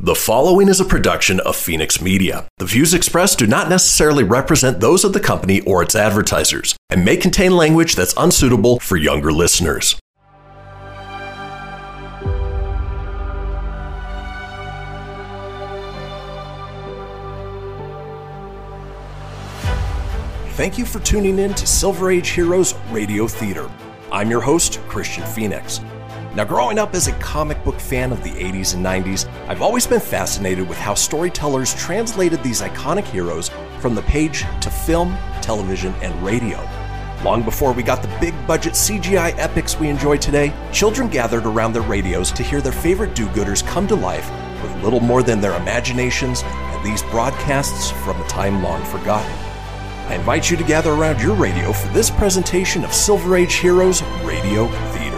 The following is a production of Phoenix Media. The views expressed do not necessarily represent those of the company or its advertisers and may contain language that's unsuitable for younger listeners. Thank you for tuning in to Silver Age Heroes Radio Theater. I'm your host, Christian Phoenix. Now, growing up as a comic book fan of the 80s and 90s, I've always been fascinated with how storytellers translated these iconic heroes from the page to film, television, and radio. Long before we got the big budget CGI epics we enjoy today, children gathered around their radios to hear their favorite do gooders come to life with little more than their imaginations and these broadcasts from a time long forgotten. I invite you to gather around your radio for this presentation of Silver Age Heroes Radio Theater.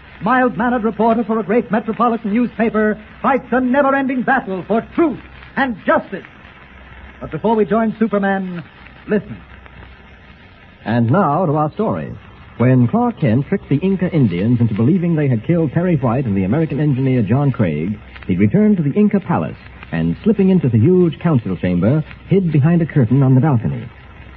mild-mannered reporter for a great metropolitan newspaper, fights a never-ending battle for truth and justice. But before we join Superman, listen. And now to our story. When Clark Kent tricked the Inca Indians into believing they had killed Perry White and the American engineer John Craig, he returned to the Inca palace and, slipping into the huge council chamber, hid behind a curtain on the balcony.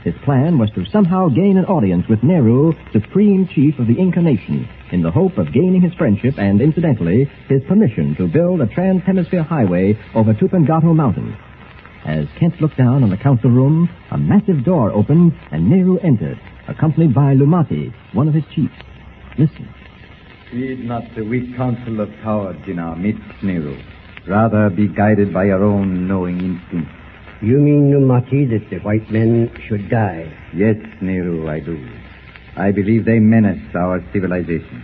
His plan was to somehow gain an audience with Nehru, supreme chief of the Inca nation, in the hope of gaining his friendship and, incidentally, his permission to build a trans-hemisphere highway over Tupungato Mountain. As Kent looked down on the council room, a massive door opened and Nehru entered, accompanied by Lumati, one of his chiefs. Listen. Heed not the weak counsel of cowards in our midst, Nehru. Rather be guided by your own knowing instinct. You mean, Lumati, that the white men should die? Yes, Nehru, I do. I believe they menace our civilization.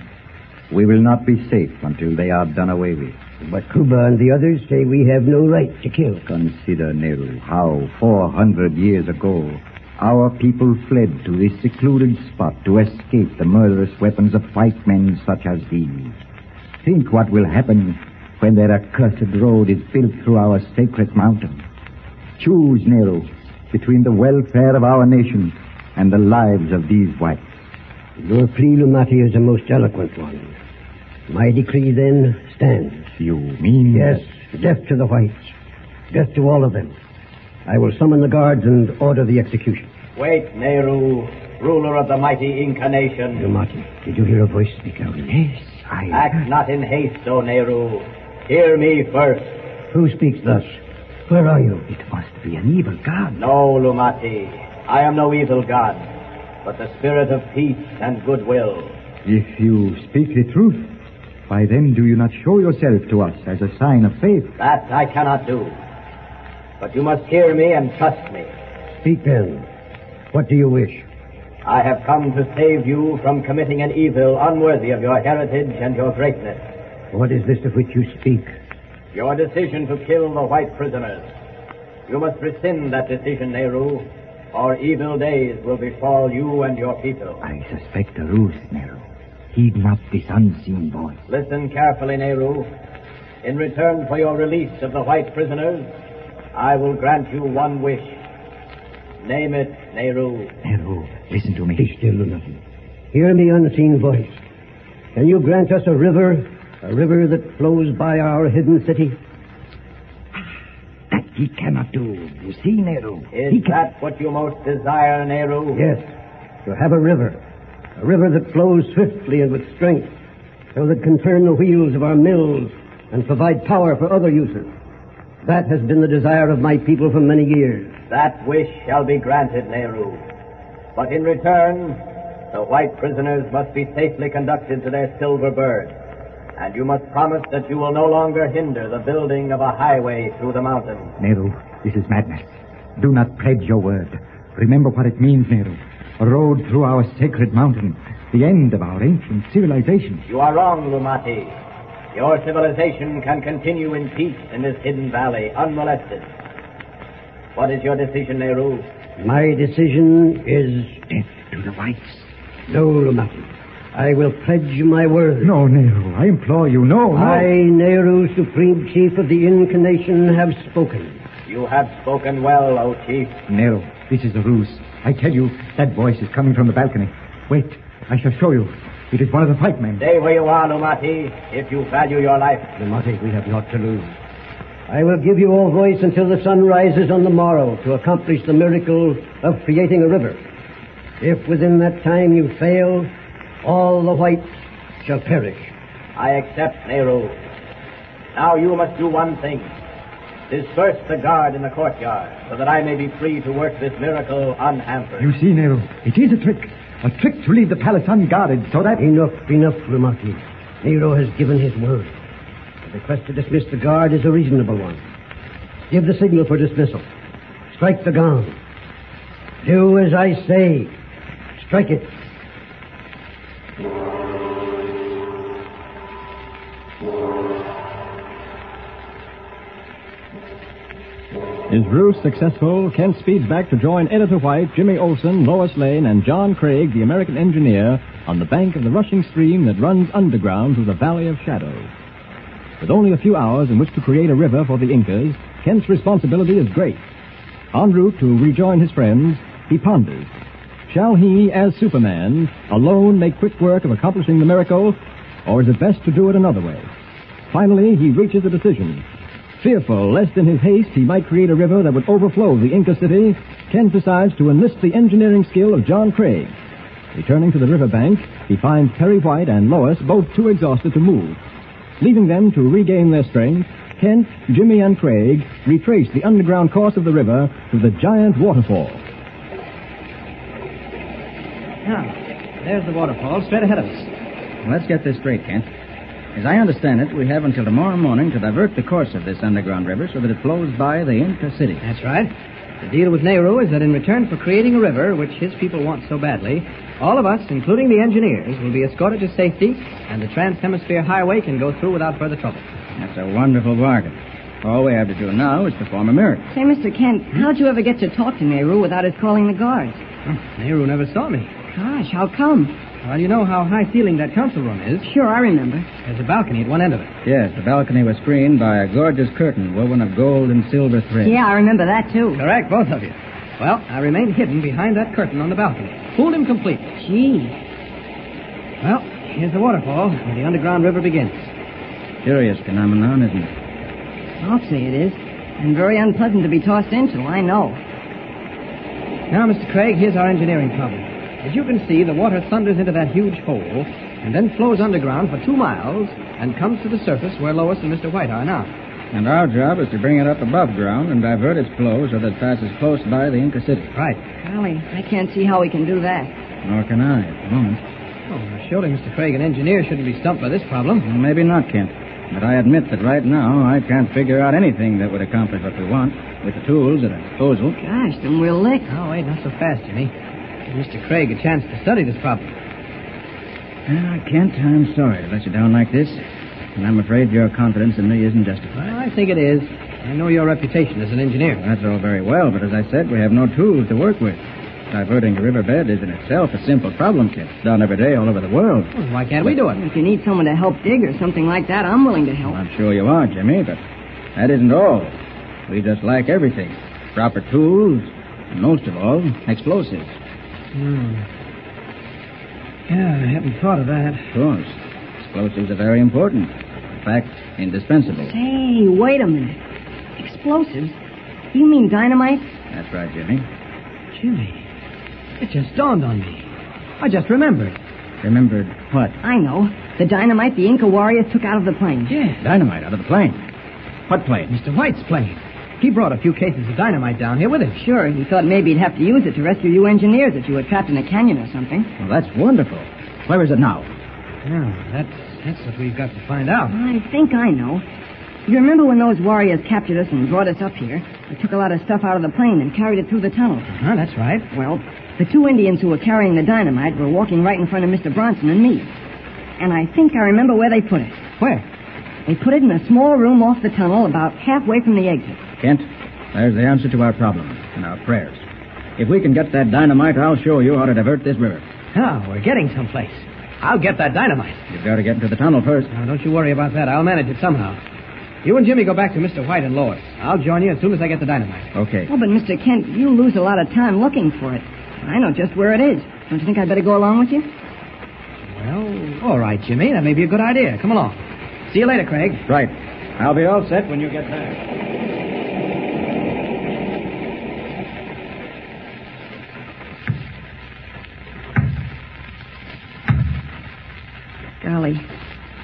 We will not be safe until they are done away with. But Kuba and the others say we have no right to kill. Consider, Nehru, how 400 years ago our people fled to this secluded spot to escape the murderous weapons of white men such as these. Think what will happen when their accursed road is built through our sacred mountain. Choose, Nehru, between the welfare of our nation and the lives of these whites. Your plea, Lumati, is a most eloquent one. My decree, then, stands. You mean... Yes, death to the whites. Death to all of them. I will summon the guards and order the execution. Wait, Nehru, ruler of the mighty Inca nation. Lumati, did you hear a voice speak out? Yes, I... Act not in haste, O Nehru. Hear me first. Who speaks thus? Where are you? It must be an evil god. No, Lumati. I am no evil god, but the spirit of peace and goodwill. If you speak the truth, why then do you not show yourself to us as a sign of faith? That I cannot do. But you must hear me and trust me. Speak then. What do you wish? I have come to save you from committing an evil unworthy of your heritage and your greatness. What is this of which you speak? Your decision to kill the white prisoners. You must rescind that decision, Nehru, or evil days will befall you and your people. I suspect a ruse, Nehru. Heed not this unseen voice. Listen carefully, Nehru. In return for your release of the white prisoners, I will grant you one wish. Name it, Nehru. Nehru, listen to me. Be still, Lumati. Hear me, unseen voice. Can you grant us a river, a river that flows by our hidden city? He cannot do. You see, Nehru. Is he can... that what you most desire, Nehru? Yes, to have a river, a river that flows swiftly and with strength, so that can turn the wheels of our mills and provide power for other uses. That has been the desire of my people for many years. That wish shall be granted, Nehru. But in return, the white prisoners must be safely conducted to their silver bird. And you must promise that you will no longer hinder the building of a highway through the mountains. Nehru, this is madness. Do not pledge your word. Remember what it means, Nehru. A road through our sacred mountain. The end of our ancient civilization. You are wrong, Lumati. Your civilization can continue in peace in this hidden valley, unmolested. What is your decision, Nehru? My decision is Death to the whites. no, Lumati. I will pledge my word. No, Nehru. I implore you. No, no. I, Nehru, Supreme Chief of the Inca Nation, have spoken. You have spoken well, O chief. Nehru, this is a ruse. I tell you, that voice is coming from the balcony. Wait, I shall show you. It is one of the white men. Stay where you are, Lumati, if you value your life. Lumati, we have naught to lose. I will give you all voice until the sun rises on the morrow to accomplish the miracle of creating a river. If within that time you fail, all the whites shall perish. I accept, Nehru. Now you must do one thing. Disperse the guard in the courtyard, so that I may be free to work this miracle unhampered. You see, Nehru, it is a trick. A trick to leave the palace unguarded so that... Enough, enough, Lumati. Nehru has given his word. The request to dismiss the guard is a reasonable one. Give the signal for dismissal. Strike the gong. Do as I say. Strike it. His ruse successful, Kent speeds back to join Editor White, Jimmy Olsen, Lois Lane, and John Craig, the American engineer, on the bank of the rushing stream that runs underground through the Valley of Shadows. With only a few hours in which to create a river for the Incas, Kent's responsibility is great. En route to rejoin his friends, he ponders. Shall he, as Superman, alone make quick work of accomplishing the miracle, or is it best to do it another way? Finally, he reaches a decision. Fearful lest in his haste he might create a river that would overflow the Inca city, Kent decides to enlist the engineering skill of John Craig. Returning to the riverbank, he finds Perry White and Lois both too exhausted to move. Leaving them to regain their strength, Kent, Jimmy, and Craig retrace the underground course of the river to the giant waterfall. Now, there's the waterfall straight ahead of us. Let's get this straight, Kent. As I understand it, we have until tomorrow morning to divert the course of this underground river so that it flows by the Inca city. That's right. The deal with Nehru is that in return for creating a river, which his people want so badly, all of us, including the engineers, will be escorted to safety, and the Trans-Hemisphere Highway can go through without further trouble. That's a wonderful bargain. All we have to do now is perform a miracle. Say, Mr. Kent, how'd you ever get to talk to Nehru without his calling the guards? Nehru never saw me. Gosh, how come? Well, you know how high ceiling that council room is. Sure, I remember. There's a balcony at one end of it. Yes, the balcony was screened by a gorgeous curtain woven of gold and silver thread. Yeah, I remember that, too. Correct, both of you. Well, I remained hidden behind that curtain on the balcony. Fooled him completely. Gee. Well, here's the waterfall where the underground river begins. Curious phenomenon, isn't it? I'll say it is. And very unpleasant to be tossed into, I know. Now, Mr. Craig, here's our engineering problem. As you can see, the water thunders into that huge hole and then flows underground for two miles and comes to the surface where Lois and Mr. White are now. And our job is to bring it up above ground and divert its flow so that it passes close by the Inca city. Right. Golly, I can't see how we can do that. Nor can I at the moment. Oh, surely Mr. Craig, an engineer, shouldn't be stumped by this problem. Well, maybe not, Kent. But I admit that right now I can't figure out anything that would accomplish what we want with the tools at our disposal. Gosh, then we'll lick. Oh, wait, not so fast, Jimmy. Give Mr. Craig a chance to study this problem. Well, Kent, I'm sorry to let you down like this. And I'm afraid your confidence in me isn't justified. Well, I think it is. I know your reputation as an engineer. That's all very well, but as I said, we have no tools to work with. Diverting a riverbed is in itself a simple problem, Kent. It's done every day all over the world. Well, why can't we do it? If you need someone to help dig or something like that, I'm willing to help. I'm sure you are, Jimmy, but that isn't all. We just lack everything. Proper tools, and most of all, explosives. Hmm. Yeah, I hadn't thought of that. Of course. Explosives are very important. In fact, indispensable. Hey, wait a minute. Explosives? You mean dynamite? That's right, Jimmy. Jimmy, it just dawned on me. I just remembered. Remembered what? I know. The dynamite the Inca warriors took out of the plane. Yeah, Dynamite out of the plane. What plane? Mr. White's plane. He brought a few cases of dynamite down here with him. Sure, he thought maybe he'd have to use it to rescue you engineers if you were trapped in a canyon or something. Well, that's wonderful. Where is it now? Yeah, that's, that's what we've got to find out. I think I know. You remember when those warriors captured us and brought us up here? They took a lot of stuff out of the plane and carried it through the tunnel. Uh-huh, that's right. Well, the two Indians who were carrying the dynamite were walking right in front of Mr. Bronson and me. And I think I remember where they put it. Where? They put it in a small room off the tunnel about halfway from the exit. Kent, there's the answer to our problem and our prayers. If we can get that dynamite, I'll show you how to divert this river. Oh, we're getting someplace. I'll get that dynamite. You've got to get into the tunnel first. Now, don't you worry about that. I'll manage it somehow. You and Jimmy go back to Mr. White and Lois. I'll join you as soon as I get the dynamite. Okay. Oh, but Mr. Kent, you lose a lot of time looking for it. I know just where it is. Don't you think I'd better go along with you? Well, all right, Jimmy. That may be a good idea. Come along. See you later, Craig. Right. I'll be all set when you get back. Golly,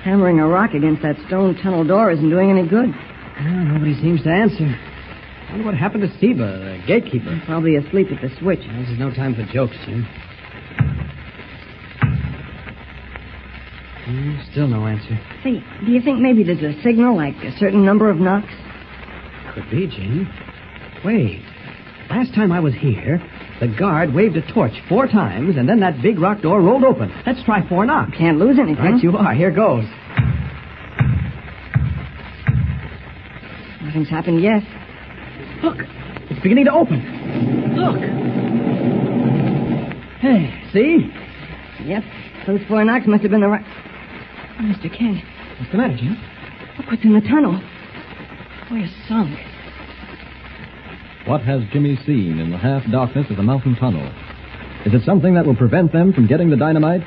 hammering a rock against that stone tunnel door isn't doing any good. Well, nobody seems to answer. I wonder what happened to Seba, the gatekeeper. Probably asleep at the switch. Well, this is no time for jokes, Jim. Hmm, still no answer. Say, do you think maybe there's a signal, like a certain number of knocks? Could be, Jim. Wait. Last time I was here, the guard waved a torch four times, and then that big rock door rolled open. Let's try four knocks. Can't lose anything. Right you are. Here goes. Nothing's happened yet. Look, it's beginning to open. Look. Hey, see? Yep, those four knocks must have been the right... Oh, Mr. Kent, What's the matter, Jim? look what's in the tunnel. We're sunk. What has Jimmy seen in the half darkness of the mountain tunnel? Is it something that will prevent them from getting the dynamite?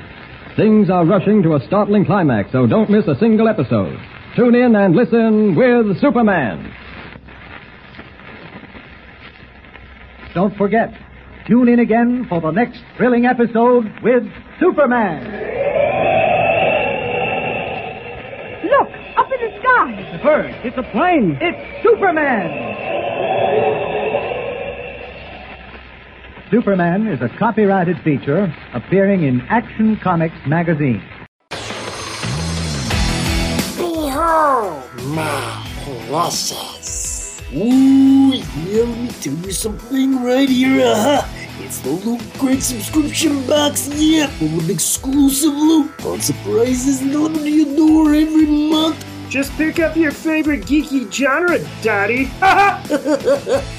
Things are rushing to a startling climax, so don't miss a single episode. Tune in and listen with Superman. Don't forget, tune in again for the next thrilling episode with Superman. Look, up in the sky. The bird. It's a plane. It's Superman. Superman is a copyrighted feature appearing in Action Comics magazine. Behold my precious. Ooh, yeah, let me tell you something right here, uh-huh. It's the Loot Crate subscription box, yeah, full of exclusive loot, fun surprises delivered to your door every month. Just pick up your favorite geeky genre, Daddy.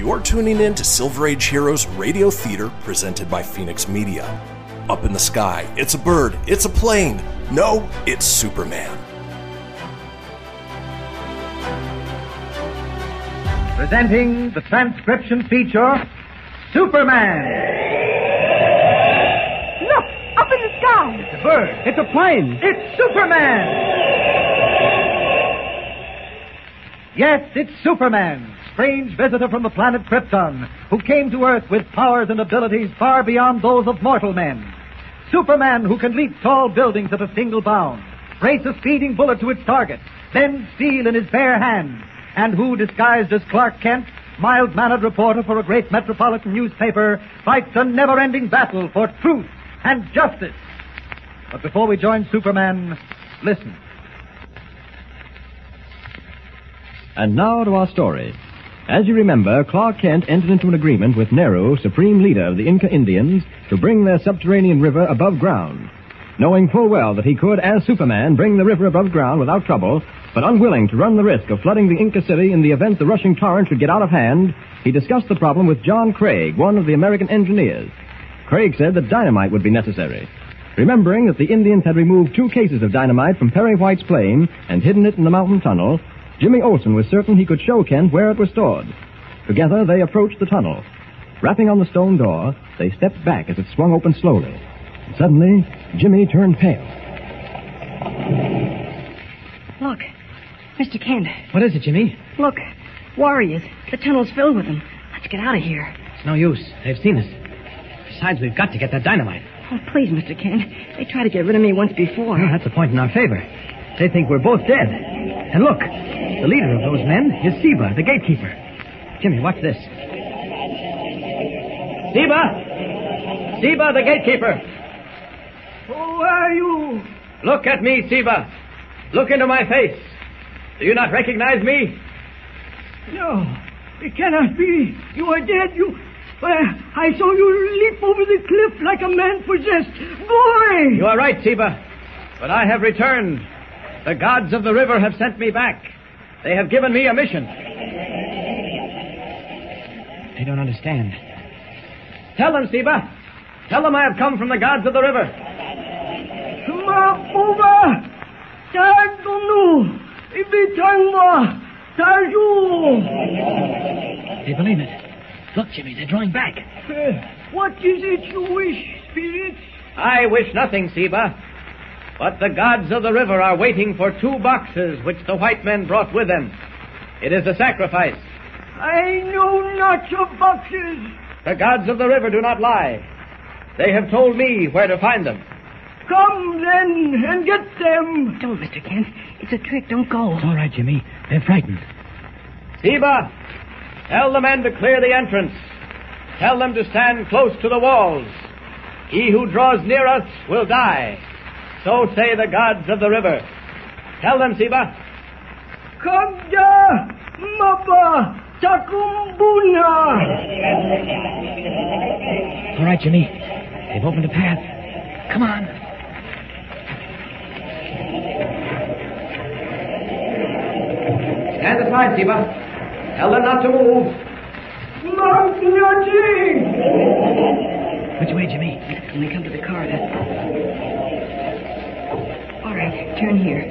You're tuning in to Silver Age Heroes Radio Theater presented by Phoenix Media. Up in the sky, it's a bird, it's a plane. No, it's Superman. Presenting the transcription feature, Superman. Look, up in the sky. It's a bird. It's a plane. It's Superman. Yes, it's Superman, strange visitor from the planet Krypton, who came to Earth with powers and abilities far beyond those of mortal men. Superman who can leap tall buildings at a single bound, race a speeding bullet to its target, bend steel in his bare hands, and who, disguised as Clark Kent, mild-mannered reporter for a great metropolitan newspaper, fights a never-ending battle for truth and justice. But before we join Superman, listen. And now to our story. As you remember, Clark Kent entered into an agreement with Nehru, supreme leader of the Inca Indians, to bring their subterranean river above ground. Knowing full well that he could, as Superman, bring the river above ground without trouble, but unwilling to run the risk of flooding the Inca city in the event the rushing torrent should get out of hand, he discussed the problem with John Craig, one of the American engineers. Craig said that dynamite would be necessary. Remembering that the Indians had removed two cases of dynamite from Perry White's plane and hidden it in the mountain tunnel, Jimmy Olsen was certain he could show Kent where it was stored. Together, they approached the tunnel. Rapping on the stone door, they stepped back as it swung open slowly. Suddenly, Jimmy turned pale. Look, Mr. Kent. What is it, Jimmy? Look, warriors. The tunnel's filled with them. Let's get out of here. It's no use. They've seen us. Besides, we've got to get that dynamite. Oh, please, Mr. Kent. They tried to get rid of me once before. Well, that's a point in our favor. They think we're both dead. And look, the leader of those men is Seba, the gatekeeper. Jimmy, watch this. Seba! Seba, the gatekeeper! Who are you? Look at me, Seba. Look into my face. Do you not recognize me? No, it cannot be. You are dead. You. Well, I saw you leap over the cliff like a man possessed. Boy! You are right, Seba. But I have returned. The gods of the river have sent me back. They have given me a mission. They don't understand. Tell them, Seba. Tell them I have come from the gods of the river. Mabuba! Tardunu! Ibitangwa! Tarju! They believe it. Look, Jimmy, they're drawing back. Uh, what is it you wish, spirits? I wish nothing, Seba. But the gods of the river are waiting for two boxes which the white men brought with them. It is a sacrifice. I know not of boxes. The gods of the river do not lie. They have told me where to find them. Come then and get them. Don't, Mr. Kent. It's a trick. Don't go. It's all right, Jimmy. They're frightened. Seba, tell the men to clear the entrance. Tell them to stand close to the walls. He who draws near us will die. So say the gods of the river. Tell them, Seba. Kagda Mapa Takumbuna. All right, Jimmy. They've opened a path. Come on. Stand aside, Seba. Tell them not to move. Magnati! Which way, Jimmy? When we come to the corridor. All right, turn here.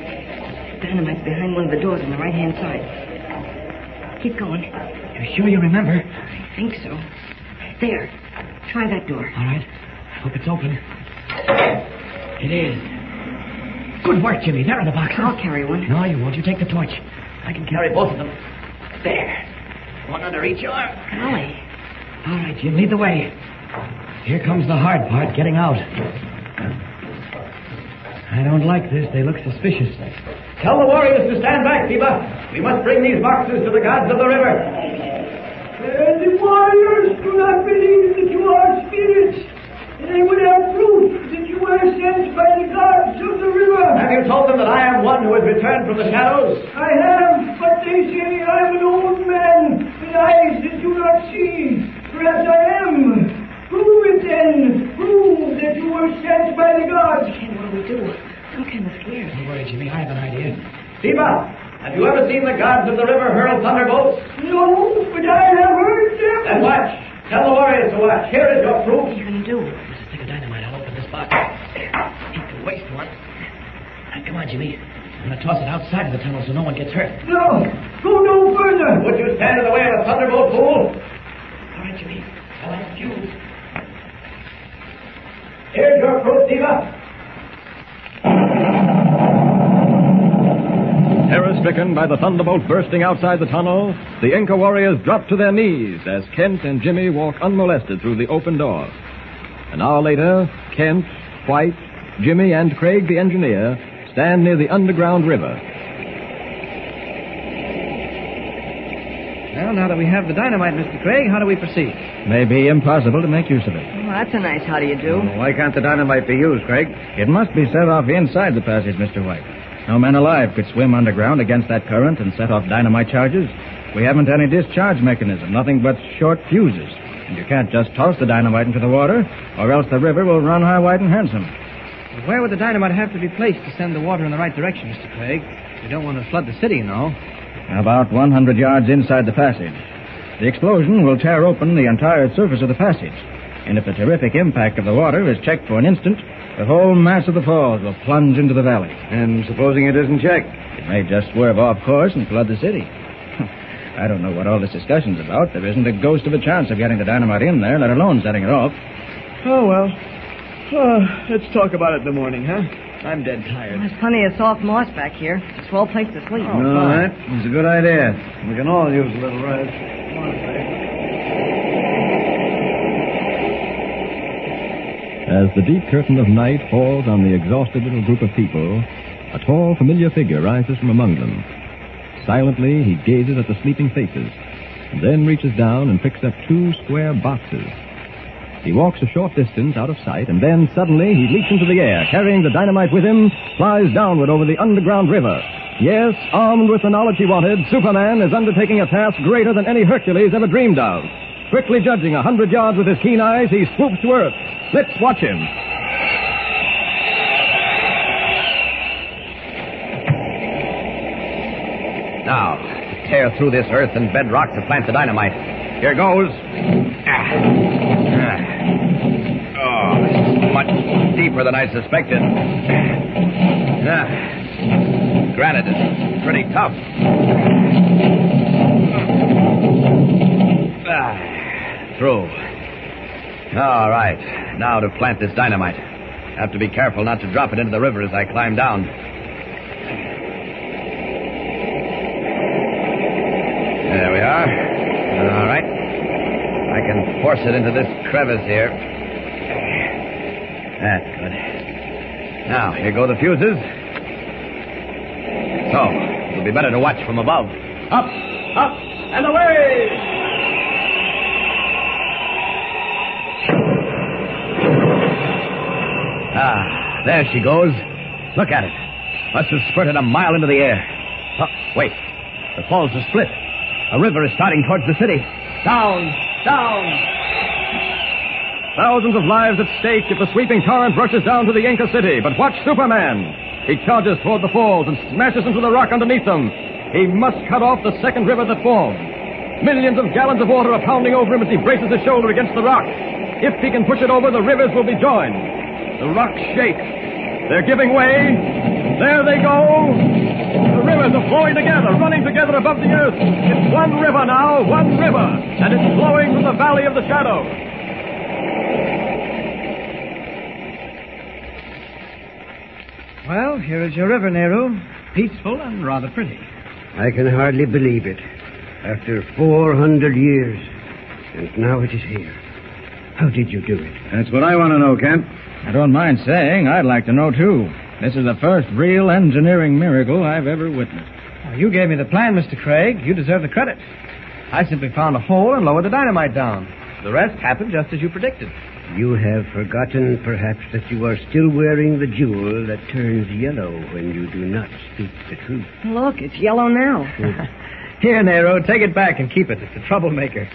Dynamite's behind one of the doors on the right-hand side. Keep going. You sure you remember? I think so. There. Try that door. All right. Hope it's open. It is. Good work, Jimmy. There are the boxes. I'll carry one. No, you won't. You take the torch. I can carry both of them. There. One under each arm. Golly. All right, Jim, lead the way. Here comes the hard part, getting out. I don't like this. They look suspicious. Tell the warriors to stand back, Seba. We must bring these boxes to the gods of the river. Uh, the warriors do not believe that you are spirits. They would have proof that you were sent by the gods of the river. Have you told them that I am one who has returned from the shadows? I have, but they say I'm an old man with eyes that do not see. Perhaps I am. Prove it then. Prove that you were sent by the gods. Ken, what do we do? I'm kind of scared. Don't worry, Jimmy. I have an idea. Seba, have you ever seen the gods of the river hurl thunderbolts? No, but I have heard them. Then watch. Tell the warriors to watch. Here is your proof. What are you going to do? There's a stick of dynamite. I'll open this box. Hate to waste one. Now, come on, Jimmy. I'm going to toss it outside of the tunnel so no one gets hurt. No, go no further. Would you stand in the way of a thunderbolt, fool? All right, Jimmy. I'll ask you. Here's your proof, Seba. Terror-stricken by the thunderbolt bursting outside the tunnel, the Inca warriors drop to their knees as Kent and Jimmy walk unmolested through the open door. An hour later, Kent, White, Jimmy, and Craig the engineer stand near the underground river. Well, now that we have the dynamite, Mr. Craig, how do we proceed? May be impossible to make use of it. Well, that's a nice how do you do. Oh, why can't the dynamite be used, Craig? It must be set off inside the passage, Mr. White. No man alive could swim underground against that current and set off dynamite charges. We haven't any discharge mechanism, nothing but short fuses. And you can't just toss the dynamite into the water, or else the river will run high, wide, and handsome. Where would the dynamite have to be placed to send the water in the right direction, Mr. Craig? We don't want to flood the city, you know. About 100 yards inside the passage. The explosion will tear open the entire surface of the passage. And if the terrific impact of the water is checked for an instant, the whole mass of the falls will plunge into the valley. And supposing it isn't checked? It may just swerve off course and flood the city. I don't know what all this discussion's about. There isn't a ghost of a chance of getting the dynamite in there, let alone setting it off. Oh, well. Oh, let's talk about it in the morning, huh? I'm dead tired. There's plenty of soft moss back here. It's a swell place to sleep. Oh, no, that is a good idea. We can all use a little rest. Come on, As the deep curtain of night falls on the exhausted little group of people, a tall, familiar figure rises from among them. Silently, he gazes at the sleeping faces, and then reaches down and picks up two square boxes. He walks a short distance out of sight, and then suddenly he leaps into the air, carrying the dynamite with him, flies downward over the underground river. Yes, armed with the knowledge he wanted, Superman is undertaking a task greater than any Hercules ever dreamed of. Quickly judging a hundred yards with his keen eyes, he swoops to earth. Let's watch him. Now, tear through this earth and bedrock to plant the dynamite. Here goes. Oh, much deeper than I suspected. Ah. Granite is pretty tough. Ah. Through. All right. Now to plant this dynamite. Have to be careful not to drop it into the river as I climb down. There we are. All right. I can force it into this crevice here. That's good. Now, here go the fuses. So, it'll be better to watch from above. Up, up, and away! Ah, there she goes. Look at it. Must have spurted a mile into the air. Oh, wait. The falls are split. A river is starting towards the city. Down, down. Thousands of lives at stake if the sweeping torrent rushes down to the Inca city. But watch Superman. He charges toward the falls and smashes into the rock underneath them. He must cut off the second river that formed. Millions of gallons of water are pounding over him as he braces his shoulder against the rock. If he can push it over, the rivers will be joined. The rocks shake. They're giving way. There they go. The rivers are flowing together, running together above the earth. It's one river now, one river, and it's flowing from the Valley of the Shadow. Well, here is your river, Nehru. Peaceful and rather pretty. I can hardly believe it. After 400 years. And now it is here. How did you do it? That's what I want to know, Kent. I don't mind saying I'd like to know, too. This is the first real engineering miracle I've ever witnessed. Well, you gave me the plan, Mr. Craig. You deserve the credit. I simply found a hole and lowered the dynamite down. The rest happened just as you predicted. You have forgotten, perhaps, that you are still wearing the jewel that turns yellow when you do not speak the truth. Look, it's yellow now. Here, Nehru, take it back and keep it. It's a troublemaker.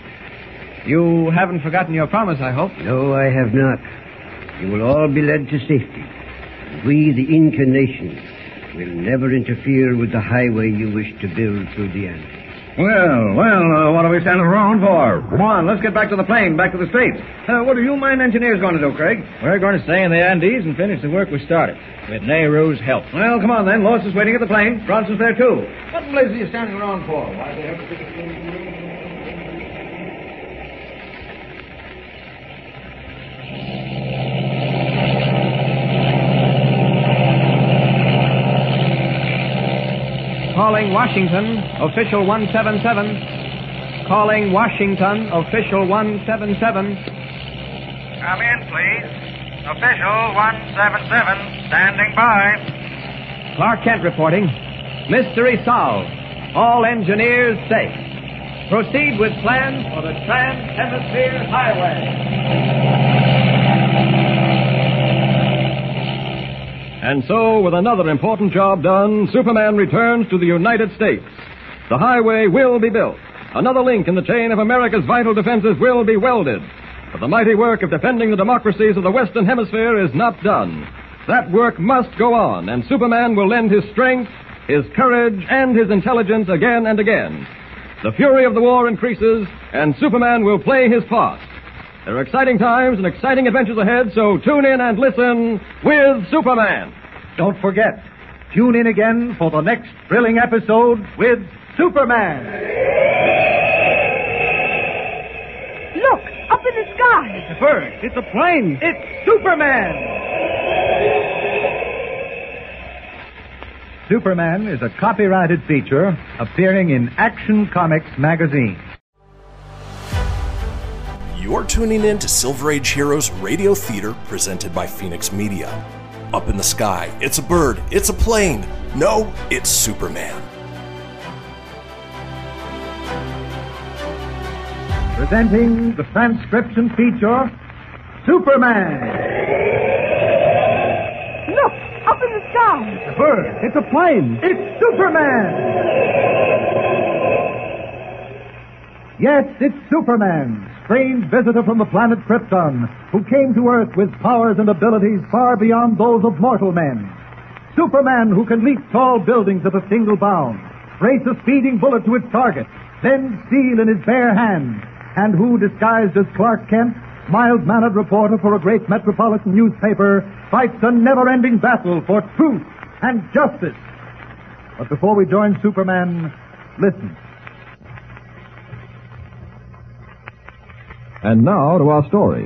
You haven't forgotten your promise, I hope. No, I have not. You will all be led to safety. We, the Inca nation, will never interfere with the highway you wish to build through the Andes. Well, well, uh, what are we standing around for? Come on, let's get back to the plane, back to the States. Uh, what are you mine engineers going to do, Craig? We're going to stay in the Andes and finish the work we started, with Nehru's help. Well, come on then. Lois is waiting at the plane. Bronson's there, too. What in blazes are you standing around for? Why, they have to take a Calling Washington, official 177. Calling Washington, official 177. Come in, please. Official 177, standing by. Clark Kent reporting. Mystery solved. All engineers safe. Proceed with plans for the Trans-Hemisphere Highway. And so, with another important job done, Superman returns to the United States. The highway will be built. Another link in the chain of America's vital defenses will be welded. But the mighty work of defending the democracies of the Western Hemisphere is not done. That work must go on, and Superman will lend his strength, his courage, and his intelligence again and again. The fury of the war increases, and Superman will play his part. There are exciting times and exciting adventures ahead, so tune in and listen with Superman. Don't forget, tune in again for the next thrilling episode with Superman. Look, up in the sky. It's a bird. It's a plane. It's Superman. Superman is a copyrighted feature appearing in Action Comics magazine. You're tuning in to Silver Age Heroes Radio Theater presented by Phoenix Media. Up in the sky, it's a bird, it's a plane. No, it's Superman. Presenting the transcription feature Superman. Look, up in the sky. It's a bird. It's a plane. It's Superman. Yes, it's Superman, strange visitor from the planet Krypton, who came to Earth with powers and abilities far beyond those of mortal men. Superman who can leap tall buildings at a single bound, race a speeding bullet to its target, bend steel in his bare hand, and who, disguised as Clark Kent, mild-mannered reporter for a great metropolitan newspaper, fights a never-ending battle for truth and justice. But before we join Superman, listen. And now to our story.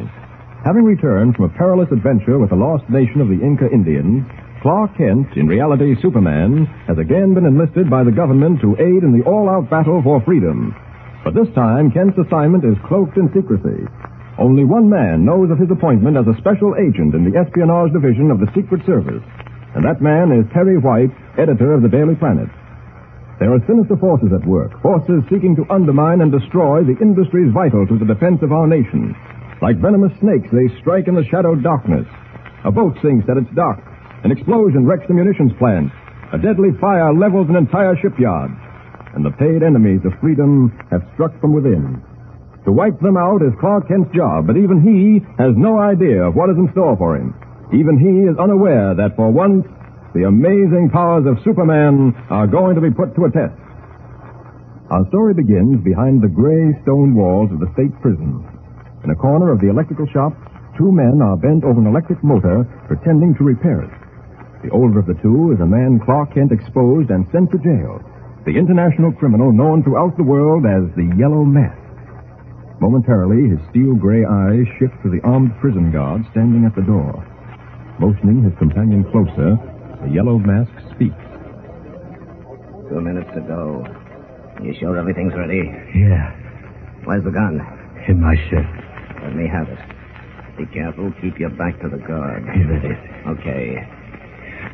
Having returned from a perilous adventure with the lost nation of the Inca Indians, Clark Kent, in reality Superman, has again been enlisted by the government to aid in the all-out battle for freedom. But this time, Kent's assignment is cloaked in secrecy. Only one man knows of his appointment as a special agent in the espionage division of the Secret Service, and that man is Perry White, editor of the Daily Planet. There are sinister forces at work, forces seeking to undermine and destroy the industries vital to the defense of our nation. Like venomous snakes, they strike in the shadowed darkness. A boat sinks at its dock. An explosion wrecks the munitions plant. A deadly fire levels an entire shipyard. And the paid enemies of freedom have struck from within. To wipe them out is Clark Kent's job, but even he has no idea of what is in store for him. Even he is unaware that for once, the amazing powers of Superman are going to be put to a test. Our story begins behind the gray stone walls of the state prison. In a corner of the electrical shop, two men are bent over an electric motor pretending to repair it. The older of the two is a man Clark Kent exposed and sent to jail, the international criminal known throughout the world as the Yellow Mask. Momentarily, his steel gray eyes shift to the armed prison guard standing at the door. Motioning his companion closer, the Yellow Mask speaks. Two minutes to go. You sure everything's ready? Yeah, Where's the gun? in my shirt. Let me have it. Be careful. Keep your back to the guard. Here it is. Okay.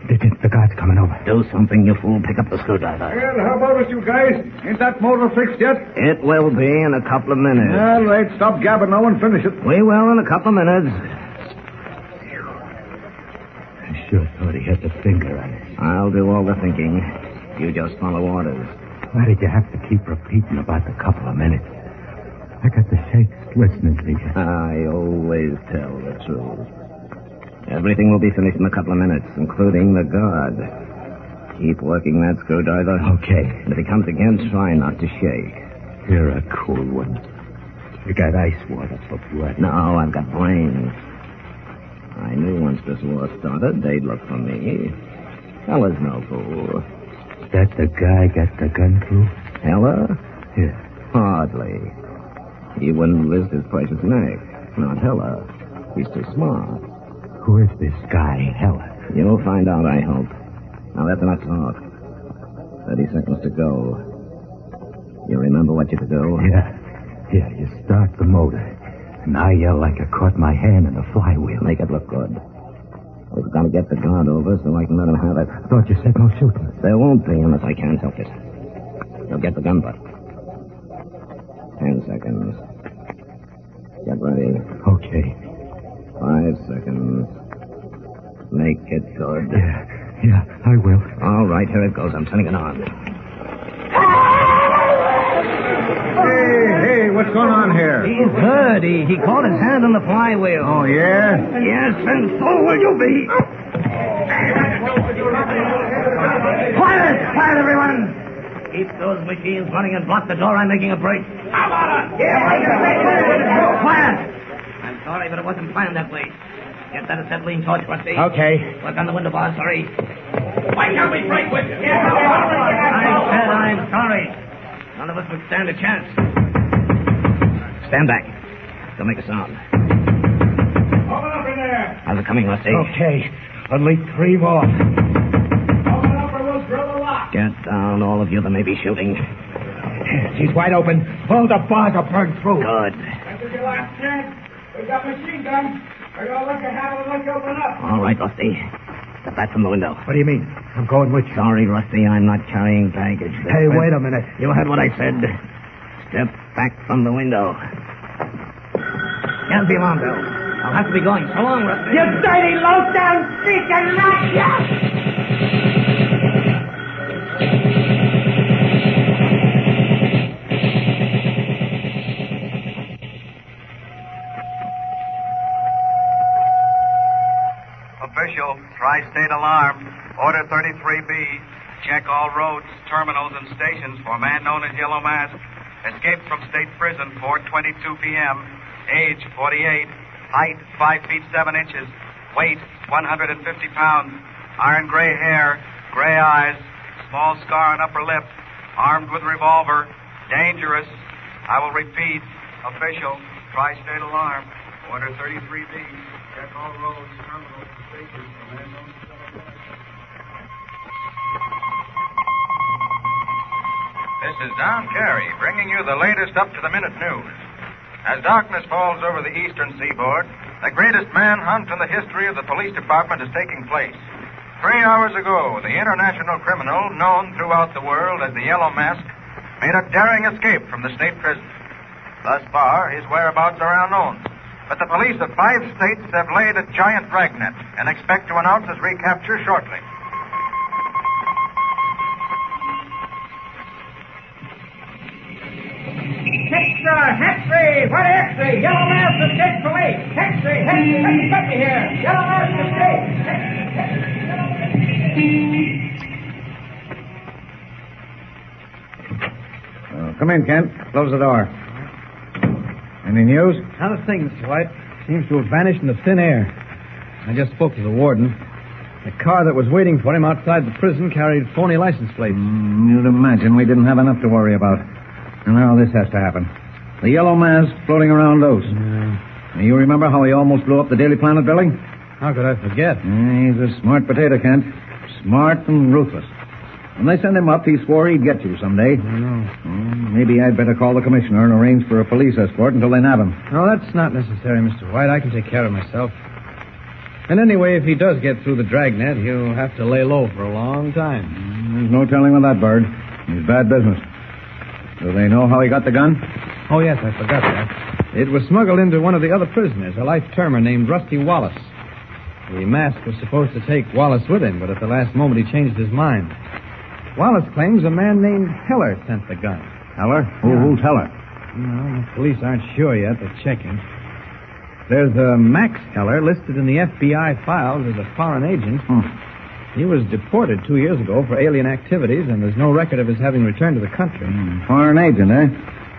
The, the, the guard's coming over. Do something, you fool. Pick up the screwdriver. Well, how about it, you guys? Ain't that motor fixed yet? It will be in a couple of minutes. All right, stop gabbing now and finish it. We will in a couple of minutes. I sure thought he had the finger on it. I'll do all the thinking. You just follow orders. Why did you have to keep repeating about the couple of minutes? I got the shakes listening to you. I always tell the truth. Everything will be finished in a couple of minutes, including the guard. Keep working that screwdriver. Okay. And if he comes again, try not to shake. You're a cool one. You got ice water for blood. No, I've got brains. I knew once this war started, they'd look for me. Ella's no fool. That the guy got the gun through? Ella? Yeah. Hardly. He wouldn't risk his precious neck. Not Hella. He's too smart. Who is this guy, Hella? You'll find out, I hope. Now let's not talk. Thirty seconds to go. You remember what you're to do? Yeah. Yeah, you start the motor. And I yell like I caught my hand in the flywheel. Make it look good. We've got to get the guard over so I can let him have it. I Thought you said no shooting. There won't be unless I can't help it. You'll get the gun butt. Ten seconds. Get ready. Okay. Five seconds. Make it good. Yeah, yeah, I will. All right, here it goes. I'm turning it on. Hey, hey, what's going on here? He's hurt. He, he caught his hand on the flywheel. Oh, yeah? Yes, and so will you be. Quiet! Quiet, everyone! Keep those machines running and block the door. I'm making a break. How about it? Quiet! I'm sorry, but it wasn't planned that way. Get that acetylene torch, Rusty. Okay. Work on the window bars, hurry. Why can't we break with you? I said I'm sorry. None of us would stand a chance. Stand back. Don't make a sound. Open up in there. How's it coming, Rusty? Okay. Only three more. Open up or we'll drill the lock. Get down, all of you that may be shooting. She's wide open. All the bars are burned through. Good. This is your last chance. We've got machine guns. We're going to let you have let you open up. All right, Rusty. Step back from the window. What do you mean? I'm going with you. Sorry, Rusty, I'm not carrying baggage. Hey, wait a minute. You heard what I said. Step back from the window. Can't be long, Bill. I'll have to be going. So long, Rusty. You dirty low-down freak and not yet! Tri-state alarm. Order 33B. Check all roads, terminals, and stations for man known as Yellow Mask. Escaped from state prison 4:22 p.m. Age 48. Height 5 feet 7 inches. Weight 150 pounds. Iron gray hair, gray eyes, small scar on upper lip. Armed with revolver. Dangerous. I will repeat. Official, tri-state alarm. Order 33B. Check all roads, terminals, stations This is Don Carey bringing you the latest up to the minute news. As darkness falls over the eastern seaboard, the greatest manhunt in the history of the police department is taking place. Three hours ago, the international criminal, known throughout the world as the Yellow Mask, made a daring escape from the state prison. Thus far, his whereabouts are unknown. But the police of five states have laid a giant dragnet and expect to announce his recapture shortly. Hexley! What Hexley? Yellow Mask escaped police! Hexley! Hexley! Hexley, get me here! Yellow Mask escaped! Uh, come in, Kent. Close the door. Any news? Not a thing, Mr. White. Seems to have vanished into thin air. I just spoke to the warden. The car that was waiting for him outside the prison carried phony license plates. Mm, you'd imagine we didn't have enough to worry about. And now this has to happen. The yellow mask floating around loose. You remember how he almost blew up the Daily Planet building? How could I forget? he's a smart potato, Kent. Smart and ruthless. When they sent him up, he swore he'd get you someday. I know. Well, maybe I'd better call the commissioner and arrange for a police escort until they nab him. No, that's not necessary, Mr. White. I can take care of myself. And anyway, if he does get through the dragnet, he'll have to lay low for a long time. Hmm, there's no telling with that bird. He's bad business. Do they know how he got the gun? Oh, yes, I forgot that. It was smuggled into one of the other prisoners, a life termer named Rusty Wallace. The mask was supposed to take Wallace with him, but at the last moment he changed his mind. Wallace claims a man named Heller sent the gun. Heller? Who, who's Heller? No, the police aren't sure yet. They're checking. There's a Max Heller listed in the FBI files as a foreign agent. He was deported two years ago for alien activities, and there's no record of his having returned to the country. Foreign agent, eh?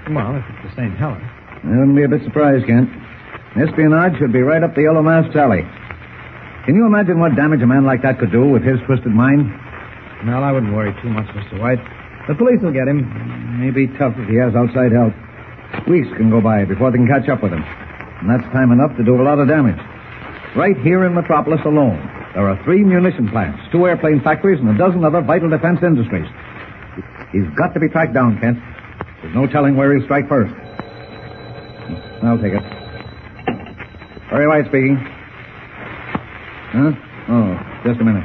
Well, if it's the same Heller. I wouldn't be a bit surprised, Kent. Espionage should be right up the Yellow Mask's alley. Can you imagine what damage a man like that could do with his twisted mind? Well, I wouldn't worry too much, Mr. White. The police will get him. May be tough if he has outside help. Weeks can go by before they can catch up with him. And that's time enough to do a lot of damage. Right here in Metropolis alone, there are three munition plants, two airplane factories, and a dozen other vital defense industries. He's got to be tracked down, Kent. There's no telling where he'll strike first. I'll take it. Perry White speaking. Huh? Oh, just a minute.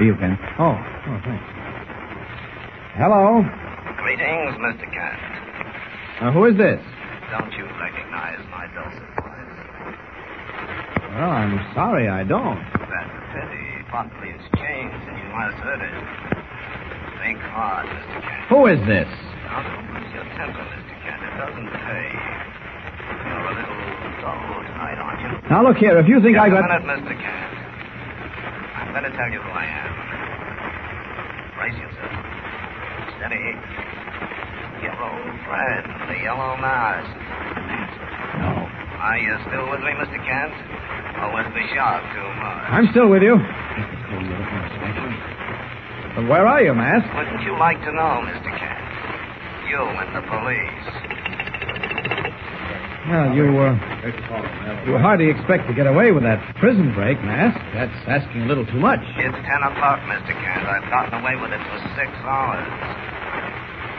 See you, Kent. Oh, oh, thanks. Hello. Greetings, Mr. Kent. Uh, who is this? Don't you recognize my dulcet voice? Well, I'm sorry, I don't. That's a pity. Possibly it's changed and you might have heard it. Think hard, Mr. Kent. Who is this? Now, don't lose your temper, Mr. Kent. It doesn't pay. You're a little dull tonight, aren't you? Now, look here. If you think Just I got. a minute, Mr. Kent. I'm going to tell you who I am. Brace yourself. Steady. Your old friend, the Yellow Mask. No. Are you still with me, Mr. Kent? Or was the shock too much? I'm still with you. But where are you, Mask? Wouldn't you like to know, Mr. Kent? You and the police. Well, you, uh, you hardly expect to get away with that prison break, Mask. That's asking a little too much. It's ten o'clock, Mr. Kent. I've gotten away with it for six hours.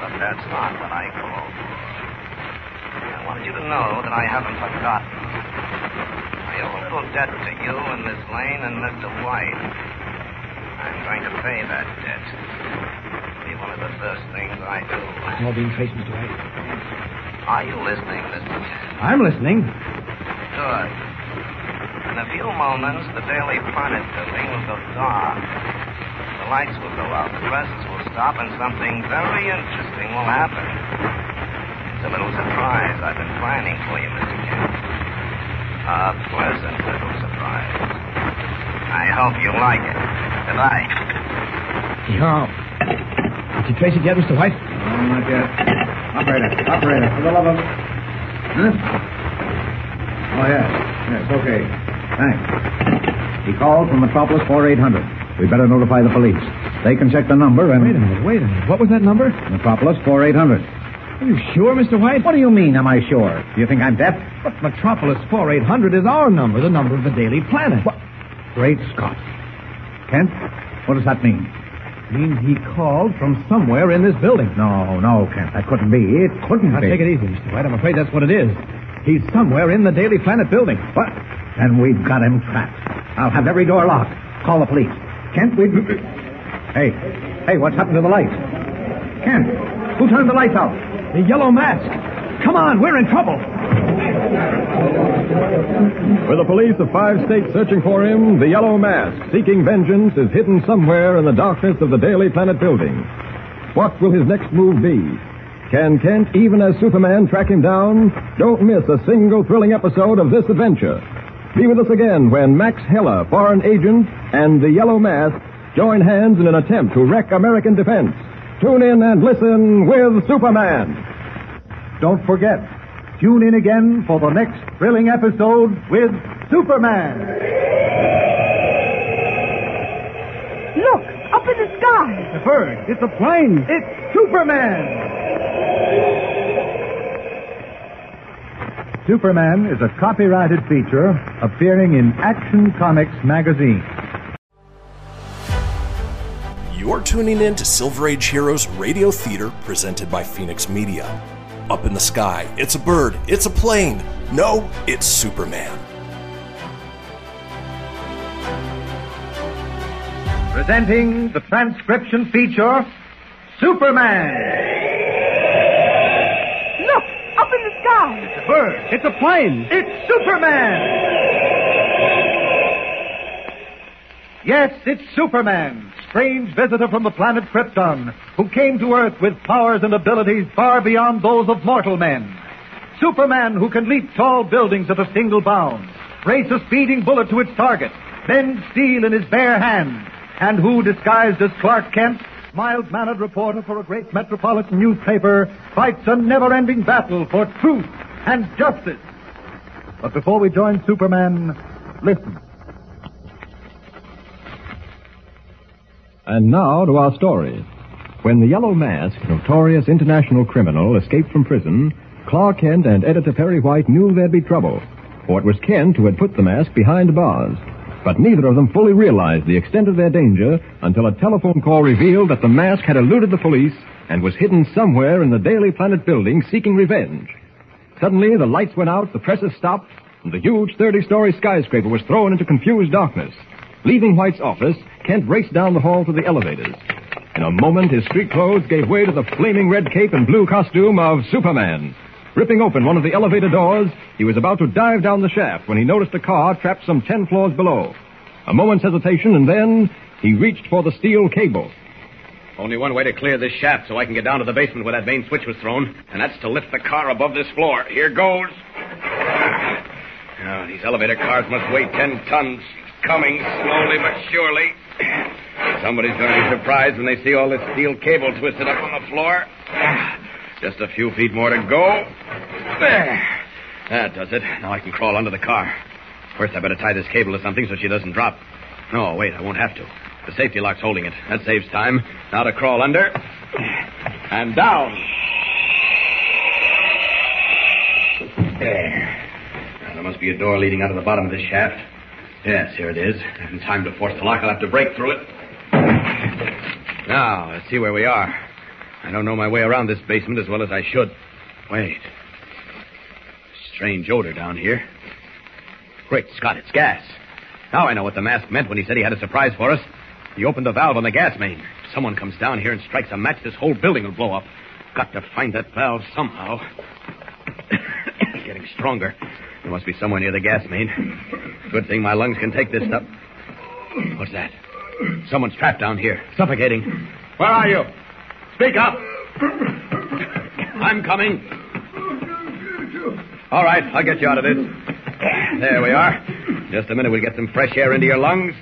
But that's not what I called for. I wanted you to know that I haven't forgotten. I owe a full debt to you and Miss Lane and Mr. White. I'm going to pay that debt. Be one of the first things I do. It's all being traced, Mr. White. Are you listening, Mr. I'm listening. Good. In a few moments, the Daily Planet building will go dark. The lights will go out, the presses will stop, and something very interesting will happen. It's a little surprise I've been planning for you, Mr. Kent. A pleasant little surprise. I hope you like it. Goodbye. Yeah. Did you trace it yet, Mr. White? No, oh, not yet. Operator, operator, for the love of... Huh? Oh, yes. Yes, okay. Thanks. He called from Metropolis 4800. We better notify the police. They can check the number and... Wait a minute, wait a minute. What was that number? Metropolis 4800. Are you sure, Mr. White? What do you mean, am I sure? Do you think I'm deaf? But Metropolis 4800 is our number, the number of the Daily Planet. What? Great Scott. Kent, what does that mean? Means he called from somewhere in this building. No, no, Kent, that couldn't be. It couldn't now, be. take it easy, Mr. White. I'm afraid that's what it is. He's somewhere in the Daily Planet building. What? Then we've got him trapped. I'll have every door locked. Call the police. Kent, we... Hey, hey, what's happened to the lights? Kent, who turned the lights out? The yellow mask. Come on, we're in trouble. With the police of five states searching for him, the Yellow Mask, seeking vengeance, is hidden somewhere in the darkness of the Daily Planet building. What will his next move be? Can Kent, even as Superman, track him down? Don't miss a single thrilling episode of this adventure. Be with us again when Max Heller, foreign agent, and the Yellow Mask join hands in an attempt to wreck American defense. Tune in and listen with Superman. Don't forget, tune in again for the next thrilling episode with Superman. Look, up in the sky. The bird. It's a plane. It's Superman. Superman is a copyrighted feature appearing in Action Comics magazine. You're tuning in to Silver Age Heroes Radio Theater presented by Phoenix Media. Up in the sky, it's a bird, it's a plane. No, it's Superman. Presenting the transcription feature, Superman. Look, up in the sky. It's a bird. It's a plane. It's Superman. Yes, it's Superman, strange visitor from the planet Krypton, who came to Earth with powers and abilities far beyond those of mortal men. Superman who can leap tall buildings at a single bound, race a speeding bullet to its target, bend steel in his bare hand, and who, disguised as Clark Kent, mild-mannered reporter for a great metropolitan newspaper, fights a never-ending battle for truth and justice. But before we join Superman, listen. And now to our story. When the Yellow Mask, notorious international criminal, escaped from prison, Clark Kent and editor Perry White knew there'd be trouble. For it was Kent who had put the mask behind bars. But neither of them fully realized the extent of their danger until a telephone call revealed that the mask had eluded the police and was hidden somewhere in the Daily Planet building seeking revenge. Suddenly, the lights went out, the presses stopped, and the huge 30-story skyscraper was thrown into confused darkness. Leaving White's office, Kent raced down the hall to the elevators. In a moment, his street clothes gave way to the flaming red cape and blue costume of Superman. Ripping open one of the elevator doors, he was about to dive down the shaft when he noticed a car trapped some ten floors below. A moment's hesitation, and then he reached for the steel cable. Only one way to clear this shaft so I can get down to the basement where that main switch was thrown, and that's to lift the car above this floor. Here goes. Oh, these elevator cars must weigh ten tons. Coming slowly but surely. Somebody's going to be surprised when they see all this steel cable twisted up on the floor. Just a few feet more to go. There. That does it. Now I can crawl under the car. First, I better tie this cable to something so she doesn't drop. No, wait, I won't have to. The safety lock's holding it. That saves time. Now to crawl under. And down. There. Now, there must be a door leading out of the bottom of this shaft. Yes, here it is. In time to force the lock, I'll have to break through it. Now, let's see where we are. I don't know my way around this basement as well as I should. Wait. Strange odor down here. Great Scott, it's gas. Now I know what the mask meant when he said he had a surprise for us. He opened the valve on the gas main. If someone comes down here and strikes a match, this whole building will blow up. Got to find that valve somehow. getting stronger. There must be somewhere near the gas main. Good thing my lungs can take this stuff. What's that? Someone's trapped down here, suffocating. Where are you? Speak up. I'm coming. All right, I'll get you out of this. There we are. Just a minute, we'll get some fresh air into your lungs.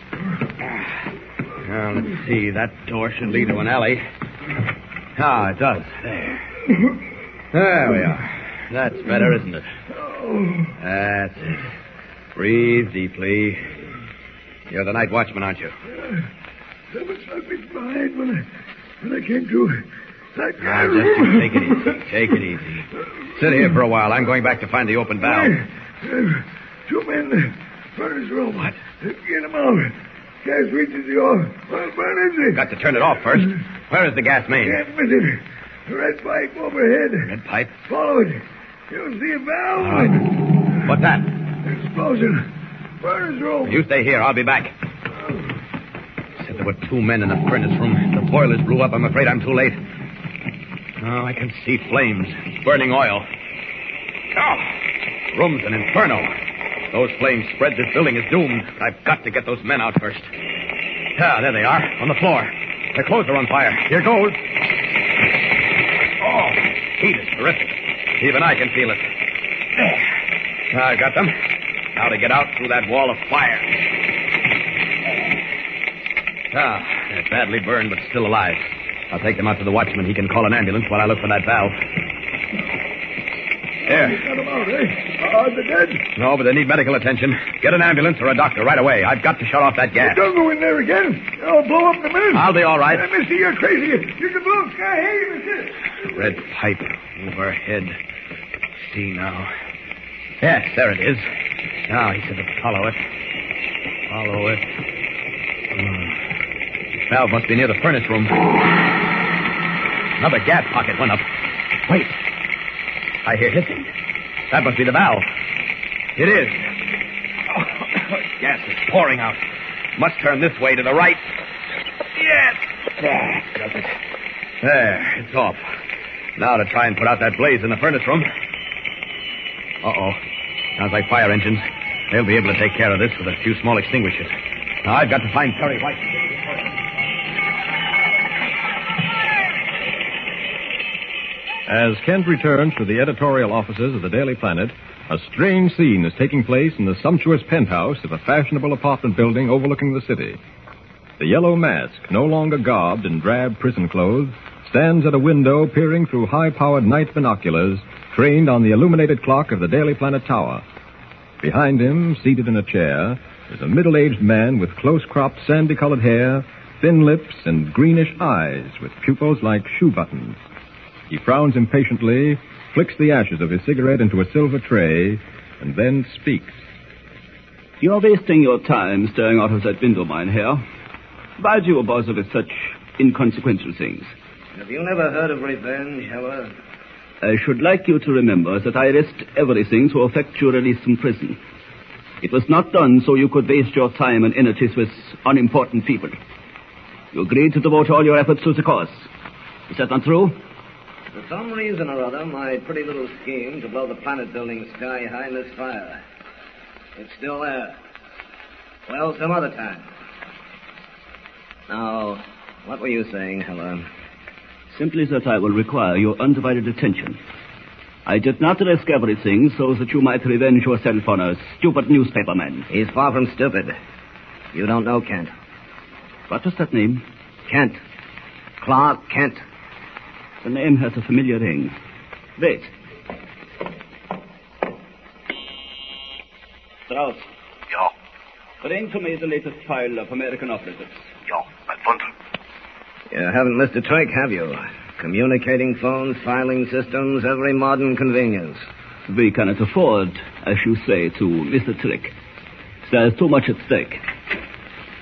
Now, let's see. That door should lead to an alley. Ah, it does. There. There we are. That's better, isn't it? That's it. Breathe deeply. You're the night watchman, aren't you? Someone struck me behind when I, when I came to. Now, just take it easy. Take it easy. Sit here for a while. I'm going back to find the open valve. Two men furnace room. What? Get them out. Gas reaches the off. Well, where is it? Got to turn it off first. Where is the gas main? Can't miss it. The red pipe overhead. Red pipe? Follow it. You'll see a valve. What's that? Explosion. Furnace room. You stay here. I'll be back. Said there were two men in the furnace room. The boilers blew up. I'm afraid I'm too late. Oh, I can see flames. Burning oil. Oh, room's an inferno. Those flames spread. This building is doomed. I've got to get those men out first. Ah, there they are, on the floor. Their clothes are on fire. Here goes. Oh, heat is terrific. Even I can feel it. There. I've got them. Now to get out through that wall of fire. Ah, they're badly burned, but still alive. I'll take them out to the watchman. He can call an ambulance while I look for that valve. There. You got them out, eh? Are they dead? No, but they need medical attention. Get an ambulance or a doctor right away. I've got to shut off that gas. Don't go in there again. I'll blow up in a minute. I'll be all right. Uh, mister, you're crazy. You can blow up sky hey, mister. Red pipe overhead. See now. Yes, there it is. Now he said to follow it. Follow it. Hmm. Valve must be near the furnace room. Another gas pocket went up. Wait. I hear hissing. That must be the valve. It is. Oh, gas is pouring out. Must turn this way to the right. Yes. There. Does it. There. It's off. Now to try and put out that blaze in the furnace room. Uh-oh. Sounds like fire engines. They'll be able to take care of this with a few small extinguishers. Now I've got to find Perry White. As Kent returns to the editorial offices of the Daily Planet, a strange scene is taking place in the sumptuous penthouse of a fashionable apartment building overlooking the city. The yellow mask, no longer garbed in drab prison clothes, stands at a window peering through high-powered night binoculars trained on the illuminated clock of the Daily Planet Tower. Behind him, seated in a chair, is a middle-aged man with close-cropped, sandy-colored hair, thin lips, and greenish eyes with pupils like shoe buttons. He frowns impatiently, flicks the ashes of his cigarette into a silver tray, and then speaks. You're wasting your time staring out of that window, mein Herr. Why do you bother with such inconsequential things? Have you never heard of revenge, Heller? I should like you to remember that I risked everything to effect your release from prison. It was not done so you could waste your time and energies with unimportant people. You agreed to devote all your efforts to the cause. Is that not true? For some reason or other, my pretty little scheme to blow the planet building sky high missed fire. It's still there. Well, some other time. Now, what were you saying, Heller? Simply that I will require your undivided attention. I did not risk everything so that you might revenge yourself on a stupid newspaperman. He's far from stupid. You don't know Kent. What was that name? Kent. Clark Kent. The name has a familiar ring. Wait. Strauss. Ja. Bring to me the latest file of American operatives. Ja, mein Bundle. You haven't missed a trick, have you? Communicating phones, filing systems, every modern convenience. We cannot afford, as you say, to miss a trick. There's too much at stake.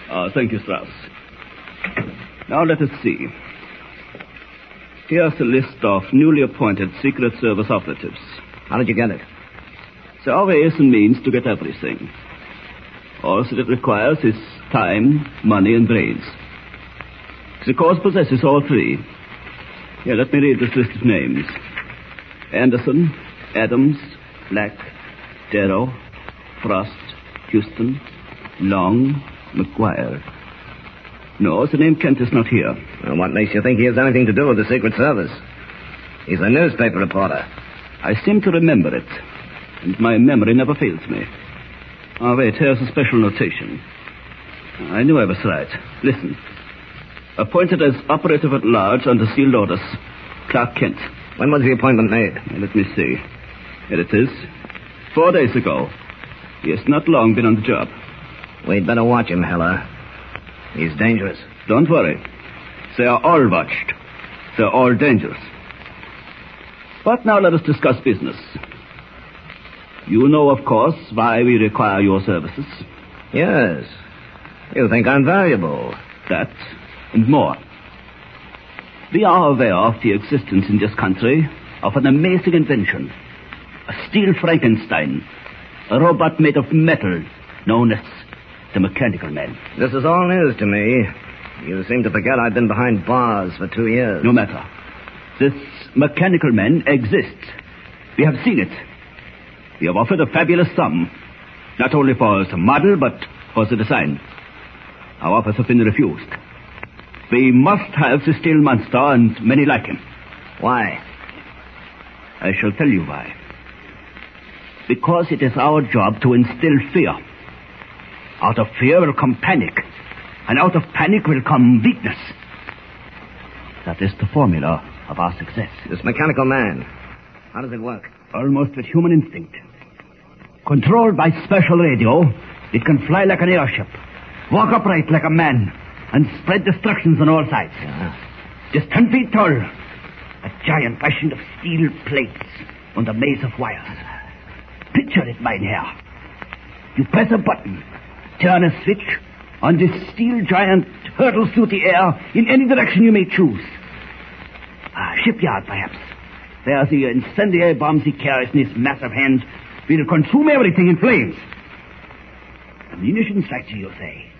Uh, thank you, Strauss. Now let us see. Here's a list of newly appointed Secret Service operatives. How did you get it? There are ways and means to get everything. All that it requires is time, money, and brains. The cause possesses all three. Here, let me read this list of names. Anderson, Adams, Black, Darrow, Frost, Houston, Long, McGuire. No, the name Kent is not here. Well, what makes you think he has anything to do with the Secret Service? He's a newspaper reporter. I seem to remember it, and my memory never fails me. Ah, wait, here's a special notation. I knew I was right. Listen. Appointed as operative at large under sealed orders, Clark Kent. When was the appointment made? Let me see. Here it is. Four days ago. He has not long been on the job. We'd better watch him, Heller. He's dangerous. Don't worry. They are all watched. They're all dangerous. But now let us discuss business. You know, of course, why we require your services. Yes. You think I'm valuable. That and more. We are aware of the existence in this country of an amazing invention. A steel Frankenstein. A robot made of metal known as the Mechanical Man. This is all news to me. You seem to forget I've been behind bars for two years. No matter. This Mechanical Man exists. We have seen it. We have offered a fabulous sum. Not only for the model, but for the design. Our offers have been refused. We must have the steel monster and many like him. Why? I shall tell you why. Because it is our job to instill fear. Out of fear will come panic. And out of panic will come weakness. That is the formula of our success. This mechanical man. How does it work? Almost with human instinct. Controlled by special radio, it can fly like an airship, walk upright like a man, and spread destructions on all sides. Just ten feet tall, a giant fashioned of steel plates on the maze of wires. Picture it, mein Herr. You press a button, turn a switch, and this steel giant hurtles through the air in any direction you may choose. A shipyard, perhaps. There are the incendiary bombs he carries in his massive hands will consume everything in flames. A munitions factory, you say?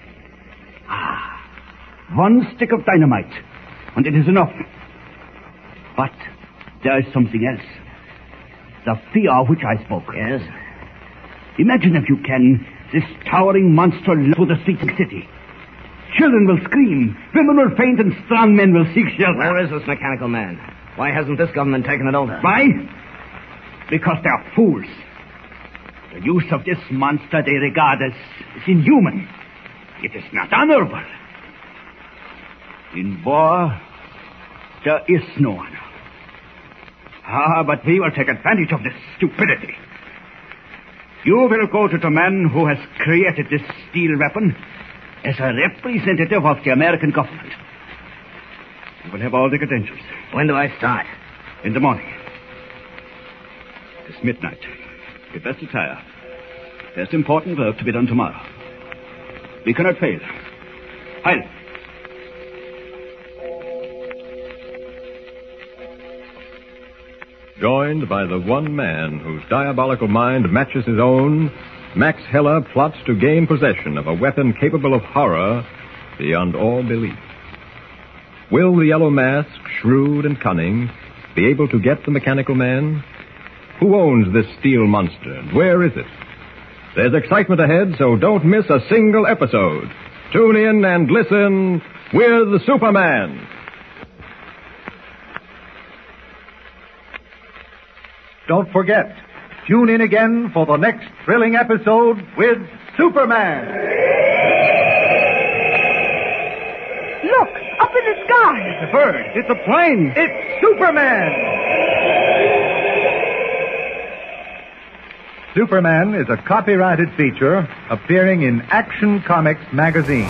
Ah, one stick of dynamite, and it is enough. But there is something else. The fear of which I spoke. Yes? Imagine, if you can, this towering monster through the streets of the city. Children will scream, women will faint, and strong men will seek shelter. Where is this mechanical man? Why hasn't this government taken it over? Why? Because they're fools. The use of this monster they regard as, as inhuman. It is not honorable. In war, there is no honor. Ah, but we will take advantage of this stupidity. You will go to the man who has created this steel weapon as a representative of the American government. You will have all the credentials. When do I start? In the morning. It's midnight. You'd best attire. There's important work to be done tomorrow. We cannot fail. Heil. Joined by the one man whose diabolical mind matches his own, Max Heller plots to gain possession of a weapon capable of horror beyond all belief. Will the Yellow Mask, shrewd and cunning, be able to get the mechanical man? Who owns this steel monster, and where is it? There's excitement ahead, so don't miss a single episode. Tune in and listen with Superman. Don't forget, tune in again for the next thrilling episode with Superman. Look, up in the sky. It's a bird. It's a plane. It's Superman. Superman is a copyrighted feature appearing in Action Comics magazine.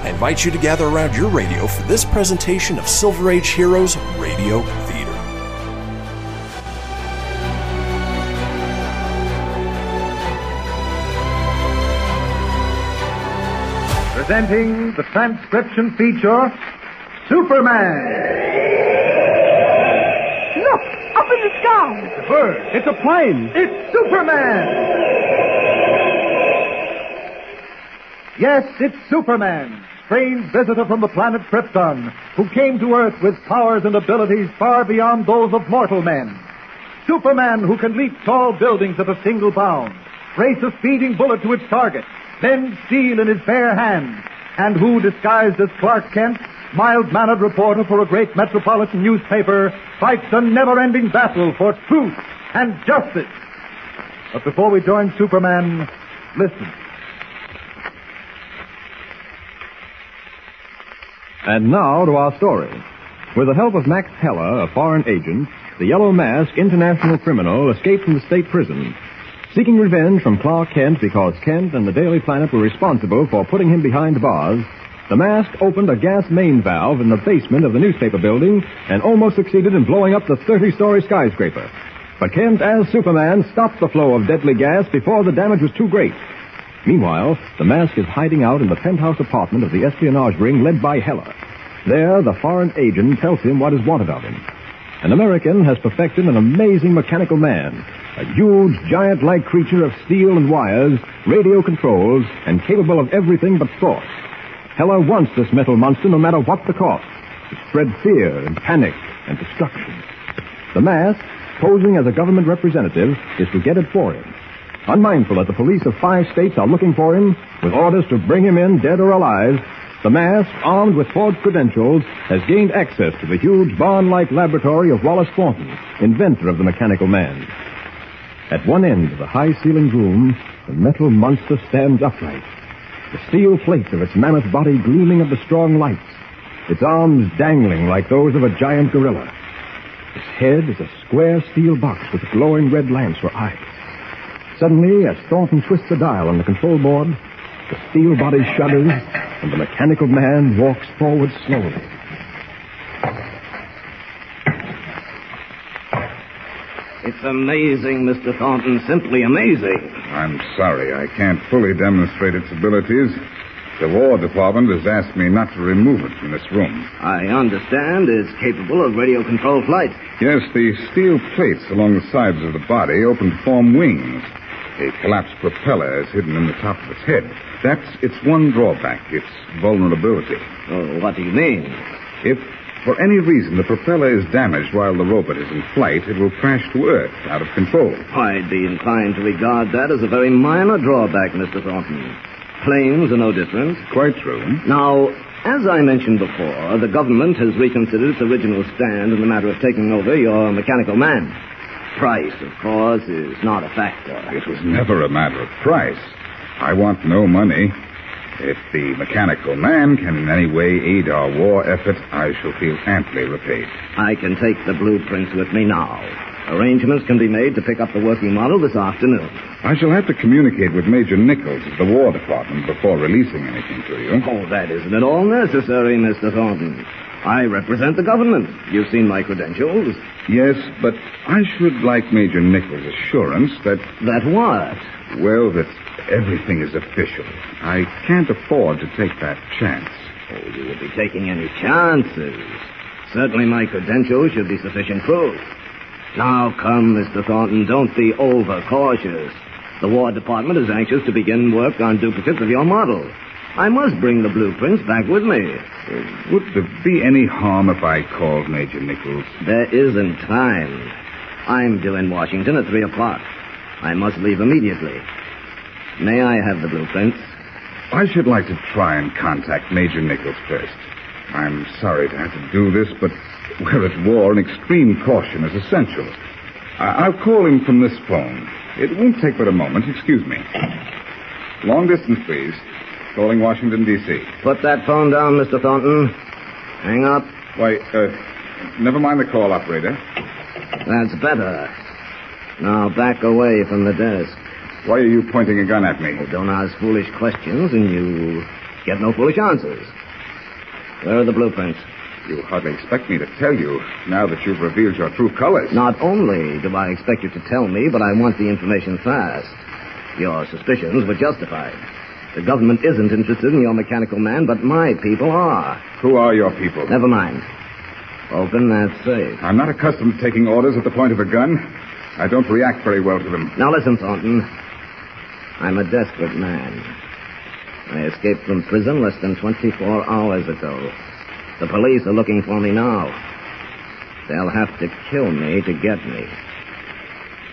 I invite you to gather around your radio for this presentation of Silver Age Heroes Radio Theater. Presenting the transcription feature, Superman. Look, up in the sky. It's a bird. It's a plane. It's Superman. Yes, it's Superman, strange visitor from the planet Krypton, who came to Earth with powers and abilities far beyond those of mortal men. Superman who can leap tall buildings at a single bound, race a speeding bullet to its target, bend steel in his bare hands, and who, disguised as Clark Kent, mild-mannered reporter for a great metropolitan newspaper, fights a never-ending battle for truth and justice. But before we join Superman, listen. And now to our story. With the help of Max Heller, a foreign agent, the Yellow Mask international criminal escaped from the state prison. Seeking revenge from Clark Kent because Kent and the Daily Planet were responsible for putting him behind bars, the mask opened a gas main valve in the basement of the newspaper building and almost succeeded in blowing up the 30-story skyscraper. But Kent, as Superman, stopped the flow of deadly gas before the damage was too great. Meanwhile, the mask is hiding out in the penthouse apartment of the espionage ring led by Heller. There, the foreign agent tells him what is wanted of him. An American has perfected an amazing mechanical man, a huge, giant-like creature of steel and wires, radio controls, and capable of everything but thought. Heller wants this metal monster no matter what the cost, to spread fear and panic and destruction. The mask, posing as a government representative, is to get it for him. Unmindful that the police of five states are looking for him, with orders to bring him in dead or alive, the mask, armed with forged credentials, has gained access to the huge barn-like laboratory of Wallace Thornton, inventor of the mechanical man. At one end of the high-ceilinged room, the metal monster stands upright, the steel plate of its mammoth body gleaming of the strong lights, its arms dangling like those of a giant gorilla. Its head is a square steel box with glowing red lamps for eyes. Suddenly, as Thornton twists a dial on the control board, the steel body shudders, and the mechanical man walks forward slowly. It's amazing, Mr. Thornton. Simply amazing. I'm sorry I can't fully demonstrate its abilities. The War Department has asked me not to remove it from this room. I understand it's capable of radio control flight. Yes, the steel plates along the sides of the body open to form wings. A collapsed propeller is hidden in the top of its head. That's its one drawback, its vulnerability. Oh, what do you mean? If, for any reason, the propeller is damaged while the robot is in flight, it will crash to Earth out of control. I'd be inclined to regard that as a very minor drawback, Mr. Thornton. Planes are no different. Quite true. Now, as I mentioned before, the government has reconsidered its original stand in the matter of taking over your mechanical man. Price, of course, is not a factor. It was never a matter of price. I want no money. If the mechanical man can in any way aid our war effort, I shall feel amply repaid. I can take the blueprints with me now. Arrangements can be made to pick up the working model this afternoon. I shall have to communicate with Major Nichols of the War Department before releasing anything to you. Oh, that isn't at all necessary, Mr. Thornton. I represent the government. You've seen my credentials. Yes, but I should like Major Nichols' assurance that. That what? Well, that everything is official. I can't afford to take that chance. Oh, you would be taking any chances. Certainly my credentials should be sufficient proof. Now, come, Mr. Thornton, don't be overcautious. The War Department is anxious to begin work on duplicates of your model. I must bring the blueprints back with me. Would there be any harm if I called Major Nichols? There isn't time. I'm due in Washington at 3 o'clock. I must leave immediately. May I have the blueprints? I should like to try and contact Major Nichols first. I'm sorry to have to do this, but we're at war and extreme caution is essential. I- I'll call him from this phone. It won't take but a moment. Excuse me. Long distance, please. Calling Washington, D.C. Put that phone down, Mr. Thornton. Hang up. Why, uh, never mind the call, operator. That's better. Now back away from the desk. Why are you pointing a gun at me? Oh, don't ask foolish questions and you get no foolish answers. Where are the blueprints? You hardly expect me to tell you now that you've revealed your true colors. Not only do I expect you to tell me, but I want the information fast. Your suspicions were justified. The government isn't interested in your mechanical man, but my people are. Who are your people? Never mind. Open that safe. I'm not accustomed to taking orders at the point of a gun. I don't react very well to them. Now listen, Thornton. I'm a desperate man. I escaped from prison less than 24 hours ago. The police are looking for me now. They'll have to kill me to get me.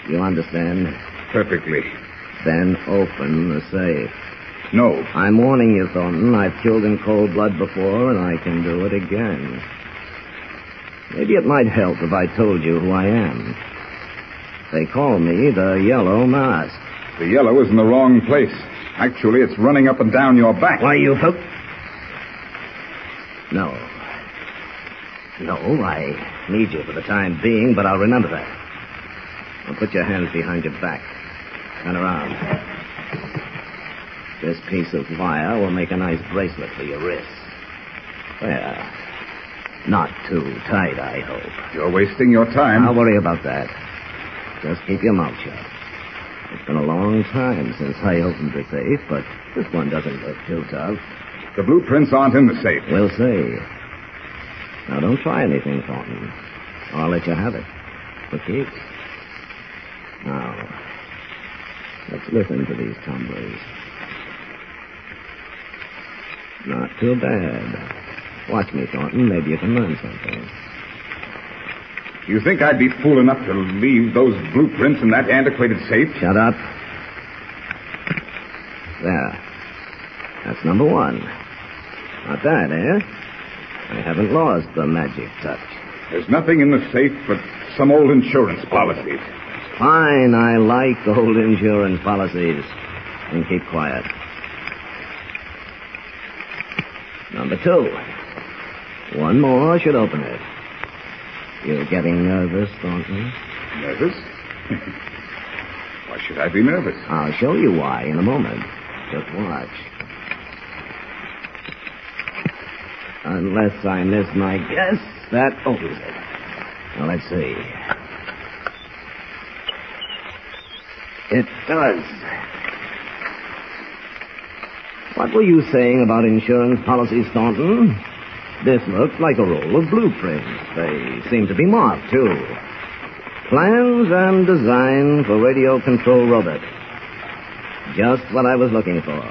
You understand? Perfectly. Then open the safe. No. I'm warning you, Thornton. I've killed in cold blood before, and I can do it again. Maybe it might help if I told you who I am. They call me the Yellow Mask. The yellow is in the wrong place. Actually, it's running up and down your back. Why, you folk... No. No, I need you for the time being, but I'll remember that. Now put your hands behind your back. Turn around. This piece of wire will make a nice bracelet for your wrist. Well, Not too tight, I hope. You're wasting your time. I'll worry about that. Just keep your mouth shut. It's been a long time since I opened the safe, but this one doesn't look too tough. The blueprints aren't in the safe. We'll see. Now, don't try anything, Thornton. I'll let you have it. For keeps. Now, let's listen to these tumblers. Not too bad. Watch me, Thornton. Maybe you can learn something. You think I'd be fool enough to leave those blueprints in that antiquated safe? Shut up. There. That's number one. Not bad, eh? I haven't lost the magic touch. There's nothing in the safe but some old insurance policies. Fine, I like old insurance policies. And keep quiet. Number two. One more should open it. You're getting nervous, Thornton? Nervous? why should I be nervous? I'll show you why in a moment. Just watch. Unless I miss my guess, that opens it. Now, let's see. It does. What were you saying about insurance policies, Thornton? This looks like a roll of blueprints. They seem to be marked, too. Plans and design for radio control robot. Just what I was looking for.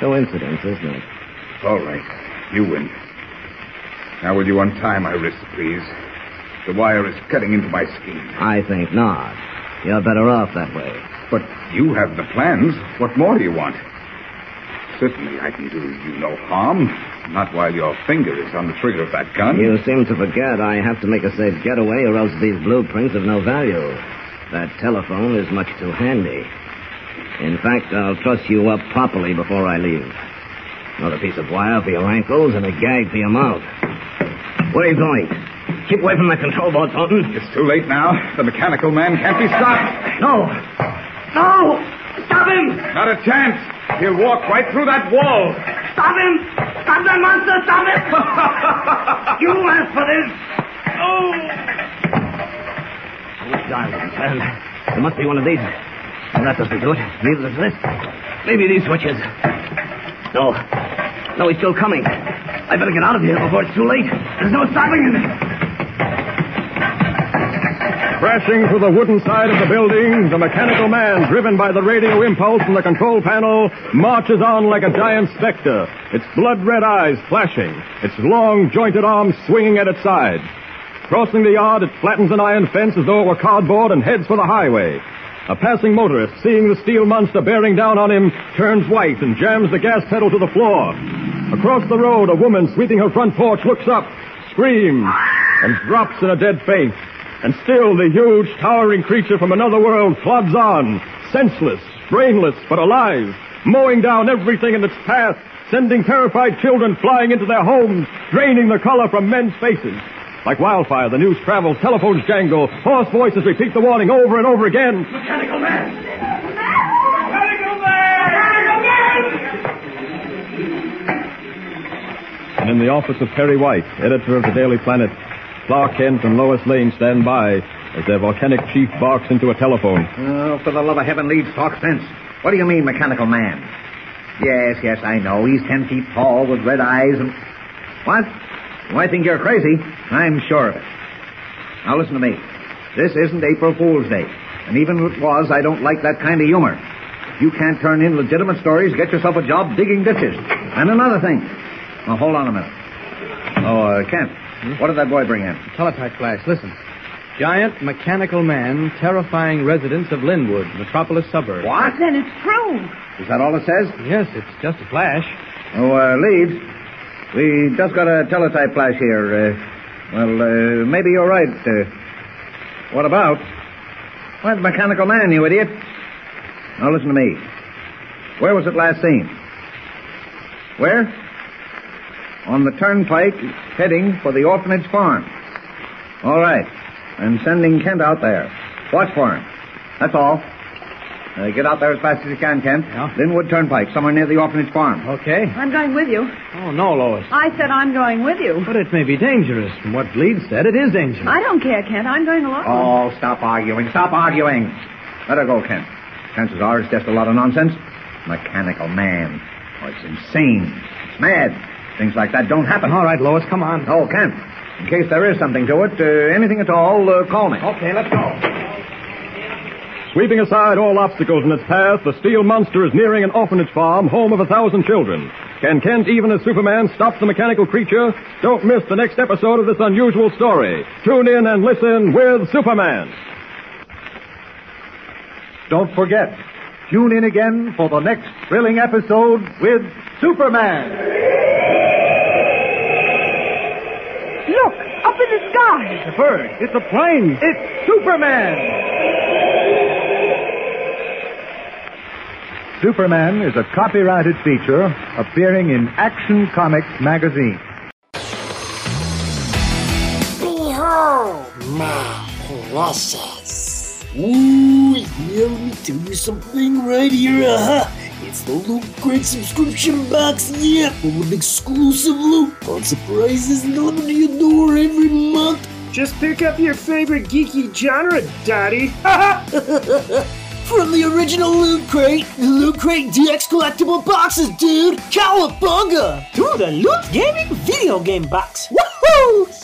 Coincidence, isn't it? All right. You win. Now, will you untie my wrist, please? The wire is cutting into my skin. I think not. You're better off that way. But you have the plans. What more do you want? Certainly, I can do you no harm. Not while your finger is on the trigger of that gun. You seem to forget I have to make a safe getaway, or else these blueprints have no value. That telephone is much too handy. In fact, I'll truss you up properly before I leave. Another piece of wire for your ankles and a gag for your mouth. Where are you going? Keep away from the control board, Thornton. It's too late now. The mechanical man can't be stopped. No. No! Stop him! Not a chance. He'll walk right through that wall. Stop him! Stop that monster! Stop it! you asked for this! Oh! Oh, darling. Well, there must be one of these. Well, that doesn't do it. Neither does this. Maybe these switches. No. No, he's still coming. I better get out of here before it's too late. There's no stopping him. Crashing through the wooden side of the building, the mechanical man, driven by the radio impulse from the control panel, marches on like a giant specter, its blood-red eyes flashing, its long, jointed arms swinging at its side. Crossing the yard, it flattens an iron fence as though it were cardboard and heads for the highway. A passing motorist, seeing the steel monster bearing down on him, turns white and jams the gas pedal to the floor. Across the road, a woman sweeping her front porch looks up, screams, and drops in a dead faint. And still the huge, towering creature from another world plods on, senseless, brainless, but alive, mowing down everything in its path, sending terrified children flying into their homes, draining the color from men's faces. Like wildfire, the news travels, telephones jangle, hoarse voices repeat the warning over and over again. Mechanical man! And in the office of Perry White, editor of the Daily Planet, Clark Kent and Lois Lane stand by as their volcanic chief barks into a telephone. Oh, for the love of heaven, leave talk sense. What do you mean, mechanical man? Yes, yes, I know. He's ten feet tall with red eyes and. What? Oh, I think you're crazy. I'm sure of it. Now listen to me. This isn't April Fool's Day. And even if it was, I don't like that kind of humor. You can't turn in legitimate stories, get yourself a job digging ditches. And another thing. Now, hold on a minute. Oh, uh, Kent, what did that boy bring in? A Teletype flash. Listen. Giant mechanical man terrifying residents of Linwood, metropolis suburb. What? Then it's true. Is that all it says? Yes, it's just a flash. Oh, uh, Leeds, we just got a teletype flash here. Uh, well, uh, maybe you're right. Uh, what about? Why, the mechanical man, you idiot. Now listen to me. Where was it last seen? Where? On the turnpike heading for the orphanage farm. All right. I'm sending Kent out there. Watch for him. That's all. Uh, get out there as fast as you can, Kent. Linwood Turnpike, somewhere near the orphanage farm. Okay. I'm going with you. Oh, no, Lois. I said I'm going with you. But it may be dangerous. From what Leeds said, it is dangerous. I don't care, Kent. I'm going along. Oh, stop arguing. Stop arguing. Let her go, Kent. Chances are it's just a lot of nonsense. Mechanical man. Oh, it's insane. It's mad. Things like that don't happen. All right, Lois, come on. Oh, Kent. In case there is something to it, uh, anything at all, uh, call me. Okay, let's go. Sweeping aside all obstacles in its path, the steel monster is nearing an orphanage farm, home of a thousand children. Can Kent, even as Superman, stop the mechanical creature? Don't miss the next episode of this unusual story. Tune in and listen with Superman. Don't forget, tune in again for the next thrilling episode with Superman. Look, up in the sky. It's a bird. It's a plane. It's Superman. Superman is a copyrighted feature appearing in Action Comics magazine. Behold, my precious. Ooh, yeah, let me tell you something right here. Uh-huh. It's the Loot Crate subscription box, yeah, full of exclusive loot, fun surprises delivered to your door every month. Just pick up your favorite geeky genre, Daddy. From the original Loot Crate, the Loot Crate DX collectible boxes, dude! Cowabunga! To the Loot Gaming video game box. Woohoo!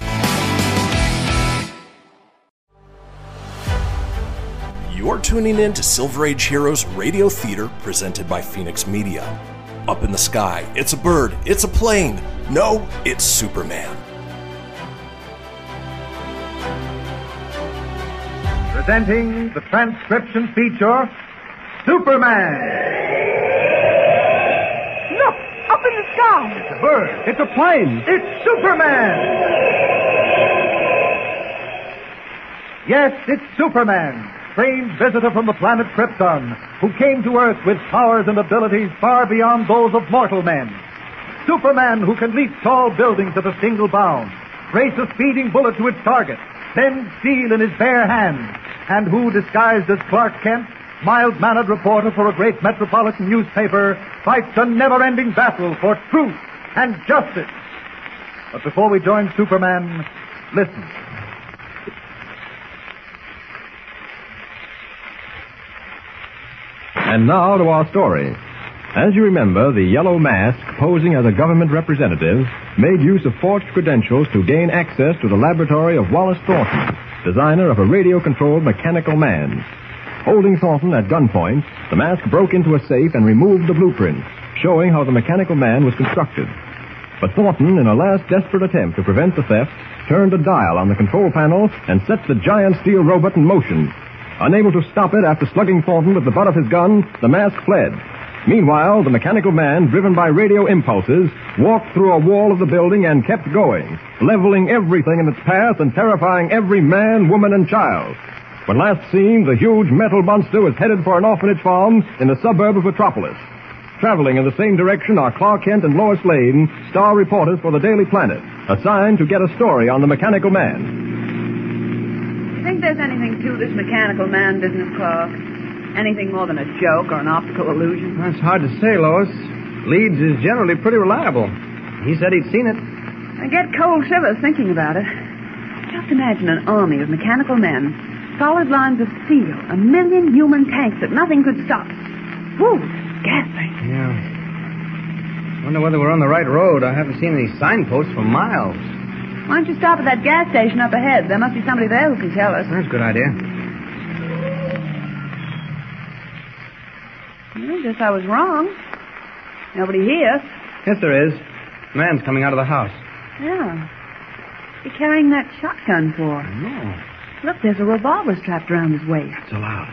You're tuning in to Silver Age Heroes Radio Theater presented by Phoenix Media. Up in the sky, it's a bird, it's a plane. No, it's Superman. Presenting the transcription feature, Superman. Look, up in the sky. It's a bird. It's a plane. It's Superman. Yes, it's Superman, strange visitor from the planet Krypton, who came to Earth with powers and abilities far beyond those of mortal men. Superman who can leap tall buildings at a single bound, race a speeding bullet to its target, bend steel in his bare hands, and who, disguised as Clark Kent, mild-mannered reporter for a great metropolitan newspaper, fights a never-ending battle for truth and justice. But before we join Superman, listen. And now to our story. As you remember, the Yellow Mask, posing as a government representative, made use of forged credentials to gain access to the laboratory of Wallace Thornton, designer of a radio-controlled mechanical man. Holding Thornton at gunpoint, the mask broke into a safe and removed the blueprints, showing how the mechanical man was constructed. But Thornton, in a last desperate attempt to prevent the theft, turned a dial on the control panel and set the giant steel robot in motion. Unable to stop it after slugging Thornton with the butt of his gun, the mask fled. Meanwhile, the mechanical man, driven by radio impulses, walked through a wall of the building and kept going, leveling everything in its path and terrifying every man, woman, and child. When last seen, the huge metal monster was headed for an orphanage farm in the suburb of Metropolis. Traveling in the same direction are Clark Kent and Lois Lane, star reporters for the Daily Planet, assigned to get a story on the mechanical man. You think there's anything to this mechanical man business, Clark? Anything more than a joke or an optical illusion? That's hard to say, Lois. Leeds is generally pretty reliable. He said he'd seen it. I get cold shivers thinking about it. Just imagine an army of mechanical men, solid lines of steel, a million human tanks that nothing could stop. Whew, ghastly. Yeah. Wonder whether we're on the right road. I haven't seen any signposts for miles. Why don't you stop at that gas station up ahead? There must be somebody there who can tell us. That's a good idea. I guess I was wrong. Nobody here. Yes, there is. Man's coming out of the house. Yeah. What's he carrying that shotgun for? No. Look, there's a revolver strapped around his waist. So loud.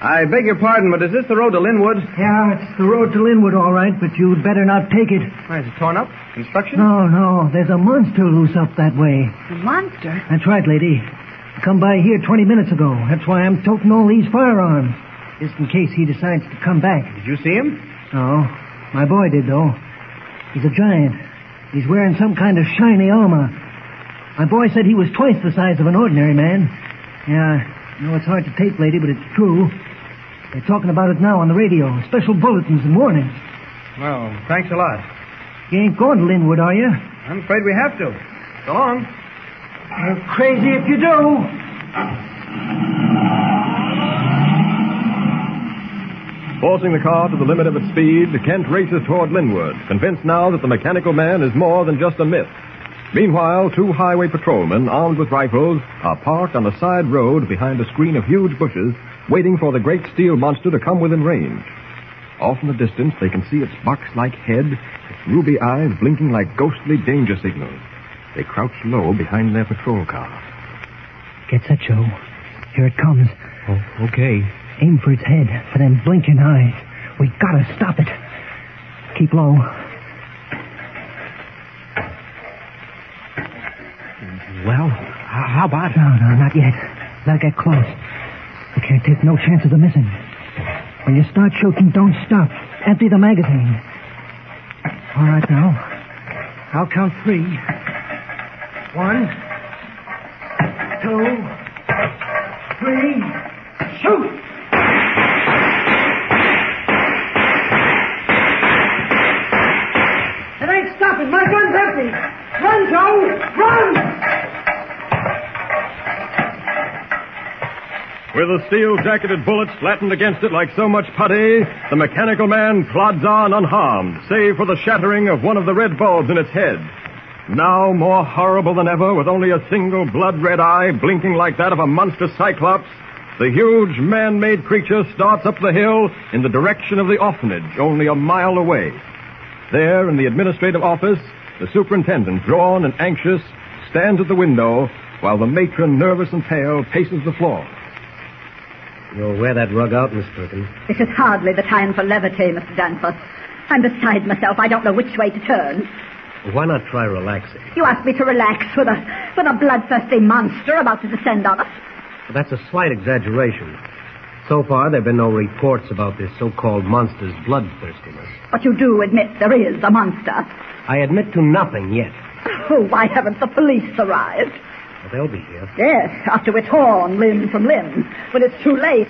I beg your pardon, but is this the road to Linwood? Yeah, it's the road to Linwood, all right, but you'd better not take it. Why, is it torn up? Construction? No, no, there's a monster loose up that way. A monster? That's right, lady. Come by here 20 minutes ago. That's why I'm toting all these firearms. Just in case he decides to come back. Did you see him? No. My boy did, though. He's a giant. He's wearing some kind of shiny armor. My boy said he was twice the size of an ordinary man. Yeah, I know it's hard to take, lady, but it's true. They're talking about it now on the radio. Special bulletins and warnings. Well, thanks a lot. You ain't going to Linwood, are you? I'm afraid we have to. So long. You're crazy if you do. Forcing the car to the limit of its speed, Kent races toward Linwood, convinced now that the mechanical man is more than just a myth. Meanwhile, two highway patrolmen, armed with rifles, are parked on the side road behind a screen of huge bushes, waiting for the great steel monster to come within range. Off in the distance, they can see its box-like head, its ruby eyes blinking like ghostly danger signals. They crouch low behind their patrol car. Get set, Joe. Here it comes. Oh, okay. Aim for its head, for them blinking eyes. We gotta stop it. Keep low. Well, how about No, no, not yet. Gotta get close. Can't take no chances of missing. When you start shooting, don't stop. Empty the magazine. All right, now. I'll count three. One, two, three. Shoot! It ain't stopping. My gun's empty. Run, Joe! Run! With the steel jacketed bullets flattened against it like so much putty, the mechanical man plods on unharmed, save for the shattering of one of the red bulbs in its head. Now more horrible than ever, with only a single blood red eye blinking like that of a monster cyclops, the huge man made creature starts up the hill in the direction of the orphanage, only a mile away. There, in the administrative office, the superintendent, drawn and anxious, stands at the window while the matron, nervous and pale, paces the floor. You'll wear that rug out, Miss Perkins. This is hardly the time for levity, Mr. Danforth. I'm beside myself. I don't know which way to turn. Why not try relaxing? You ask me to relax with a with a bloodthirsty monster about to descend on us. That's a slight exaggeration. So far, there have been no reports about this so-called monster's bloodthirstiness. But you do admit there is a monster. I admit to nothing yet. Oh, why haven't the police arrived? But they'll be here. Yes, after we're torn limb from limb, when it's too late.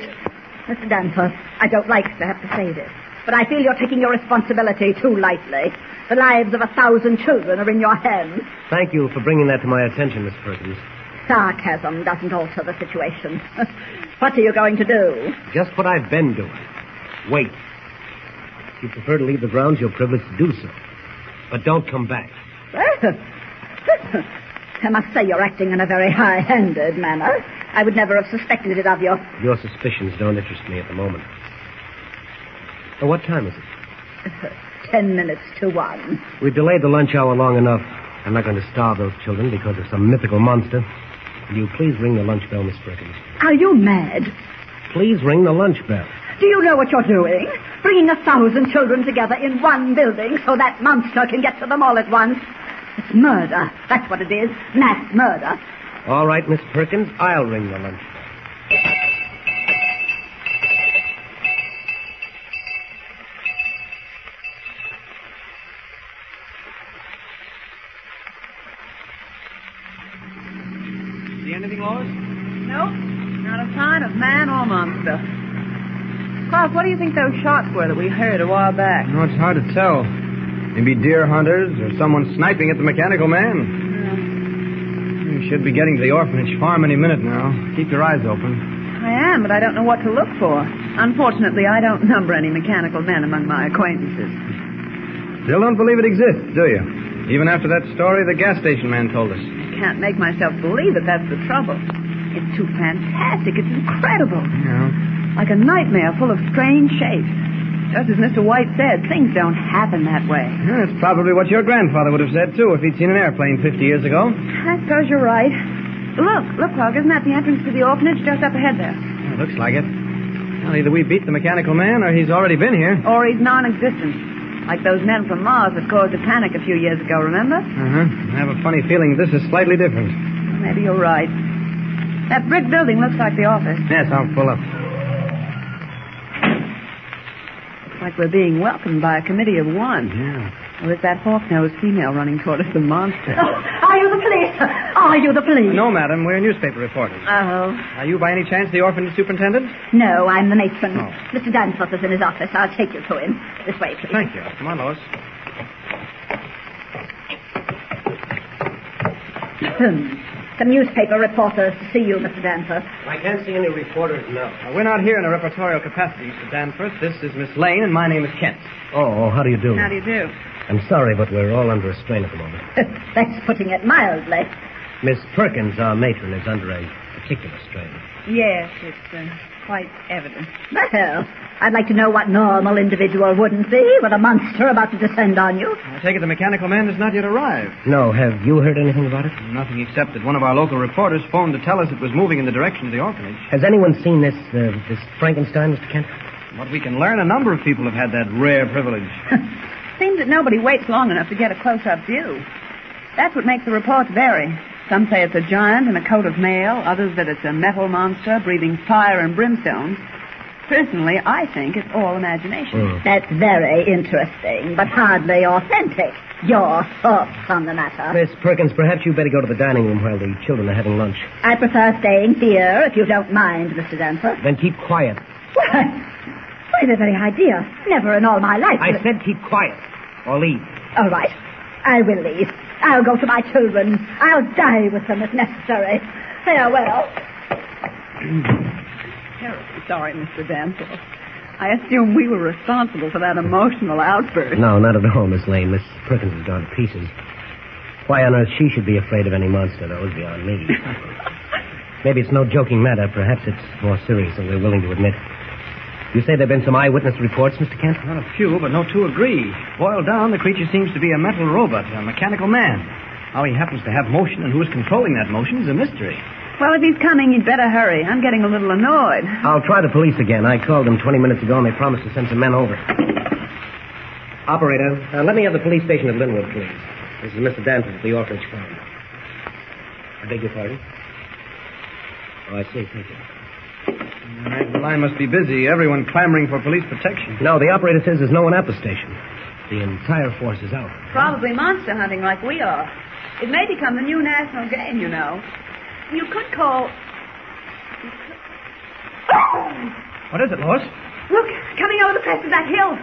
Mr. Danforth, I don't like to have to say this, but I feel you're taking your responsibility too lightly. The lives of a thousand children are in your hands. Thank you for bringing that to my attention, Miss Perkins. Sarcasm doesn't alter the situation. what are you going to do? Just what I've been doing. Wait. If you prefer to leave the grounds, you're privileged to do so. But don't come back. I must say you're acting in a very high-handed manner. I would never have suspected it of you. Your suspicions don't interest me at the moment. Oh, what time is it? Ten minutes to one. We've delayed the lunch hour long enough. I'm not going to starve those children because of some mythical monster. Will you please ring the lunch bell, Miss Perkins? Are you mad? Please ring the lunch bell. Do you know what you're doing? Bringing a thousand children together in one building so that monster can get to them all at once. It's murder. That's what it is. Mass murder. All right, Miss Perkins, I'll ring the lunch bell. See anything, Lois? Nope. Not a sign of man or monster. Clark, what do you think those shots were that we heard a while back? No, it's hard to tell. Maybe deer hunters or someone sniping at the mechanical man. You should be getting to the orphanage farm any minute now. Keep your eyes open. I am, but I don't know what to look for. Unfortunately, I don't number any mechanical men among my acquaintances. Still don't believe it exists, do you? Even after that story the gas station man told us. I can't make myself believe it. That's the trouble. It's too fantastic. It's incredible. Yeah. Like a nightmare full of strange shapes. Just as Mr. White said, things don't happen that way. Yeah, That's probably what your grandfather would have said, too, if he'd seen an airplane 50 years ago. I suppose you're right. Look, look, Clark, isn't that the entrance to the orphanage just up ahead there? Yeah, looks like it. Well, either we beat the mechanical man or he's already been here. Or he's non-existent. Like those men from Mars that caused a panic a few years ago, remember? Uh-huh. I have a funny feeling this is slightly different. Maybe you're right. That brick building looks like the office. Yes, I'll pull up. Looks like we're being welcomed by a committee of one. Yeah. Or is that hawk-nosed female running toward us a monster? are you the police? Are you the police? No, madam, we're newspaper reporters. Uh oh. Are you by any chance the orphanage superintendent? No, I'm the matron. Oh. Mr. Danforth is in his office. I'll take you to him. This way, please. Thank you. Come on, Lois. Some newspaper reporters to see you, Mr. Danforth. I can't see any reporters now. Uh, we're not here in a reportorial capacity, Mr. Danforth. This is Miss Lane, and my name is Kent. Oh, oh, how do you do? How do you do? I'm sorry, but we're all under a strain at the moment. That's putting it mildly. Miss Perkins, our matron, is under a particular strain. Yes, it's uh, quite evident. Well, I'd like to know what normal individual wouldn't be with a monster about to descend on you. I take it the mechanical man has not yet arrived. No, have you heard anything about it? Nothing except that one of our local reporters phoned to tell us it was moving in the direction of the orphanage. Has anyone seen this, uh, this Frankenstein, Mr. Kent? What we can learn, a number of people have had that rare privilege. Seems that nobody waits long enough to get a close-up view. That's what makes the reports vary. Some say it's a giant in a coat of mail, others that it's a metal monster breathing fire and brimstone. Personally, I think it's all imagination. Hmm. That's very interesting, but hardly authentic. Your thoughts on the matter. Miss Perkins, perhaps you'd better go to the dining room while the children are having lunch. I prefer staying here, if you don't mind, Mr. Danforth. Then keep quiet. Why, why, the very idea. Never in all my life. I said keep quiet, or leave. All right. I will leave. I'll go to my children. I'll die with them if necessary. Farewell. Terribly sorry, Mr. Danforth. I assume we were responsible for that emotional outburst. No, not at all, Miss Lane. Miss Perkins has gone to pieces. Why on earth she should be afraid of any monster, though, is beyond me. Maybe it's no joking matter. Perhaps it's more serious than we're willing to admit. You say there have been some eyewitness reports, Mr. Kent? Not a few, but no two agree. Boiled down, the creature seems to be a metal robot, a mechanical man. How he happens to have motion and who is controlling that motion is a mystery. Well, if he's coming, you'd better hurry. I'm getting a little annoyed. I'll try the police again. I called them 20 minutes ago, and they promised to send some men over. Operator, uh, let me have the police station at Linwood, please. This is Mr. Danforth at the Orphanage Farm. I beg your pardon? Oh, I see. Thank you. The line must be busy. Everyone clamoring for police protection. No, the operator says there's no one at the station. The entire force is out. Probably monster hunting like we are. It may become the new national game, you know. You could call. What is it, Lois? Look, coming over the crest of that hill.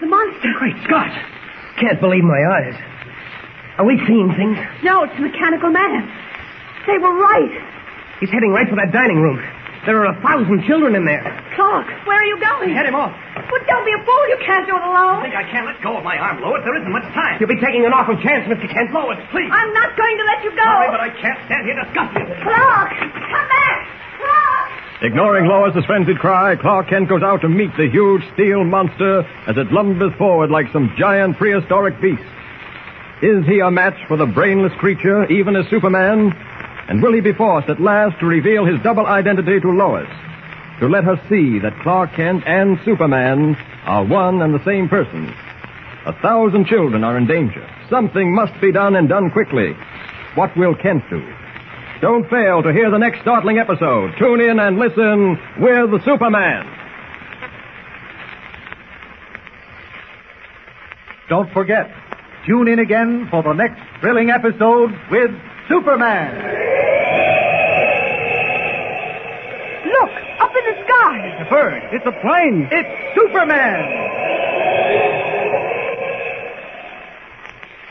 The monster. Great Scott! Can't believe my eyes. Are we seeing things? No, it's the mechanical man. They were right. He's heading right for that dining room. There are a thousand children in there. Clark, where are you going? Head him off. But don't be a fool. You can't do it alone. I think I can't let go of my arm, Lois. There isn't much time. You'll be taking an awful chance, Mr. Kent. Lois, please. I'm not going to let you go. Sorry, but I can't stand here discussing it. Clark, come back. Clark. Ignoring Lois's frenzied cry, Clark Kent goes out to meet the huge steel monster as it lumbers forward like some giant prehistoric beast. Is he a match for the brainless creature, even as Superman? And will he be forced at last to reveal his double identity to Lois? To let her see that Clark Kent and Superman are one and the same person. A thousand children are in danger. Something must be done and done quickly. What will Kent do? Don't fail to hear the next startling episode. Tune in and listen with Superman. Don't forget, tune in again for the next thrilling episode with Superman. Look, up in the sky. It's a bird. It's a plane. It's Superman.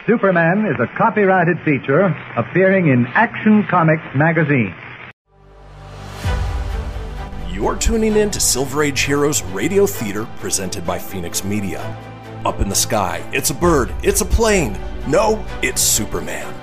Superman is a copyrighted feature appearing in Action Comics magazine. You're tuning in to Silver Age Heroes Radio Theater presented by Phoenix Media. Up in the sky, it's a bird, it's a plane. No, it's Superman.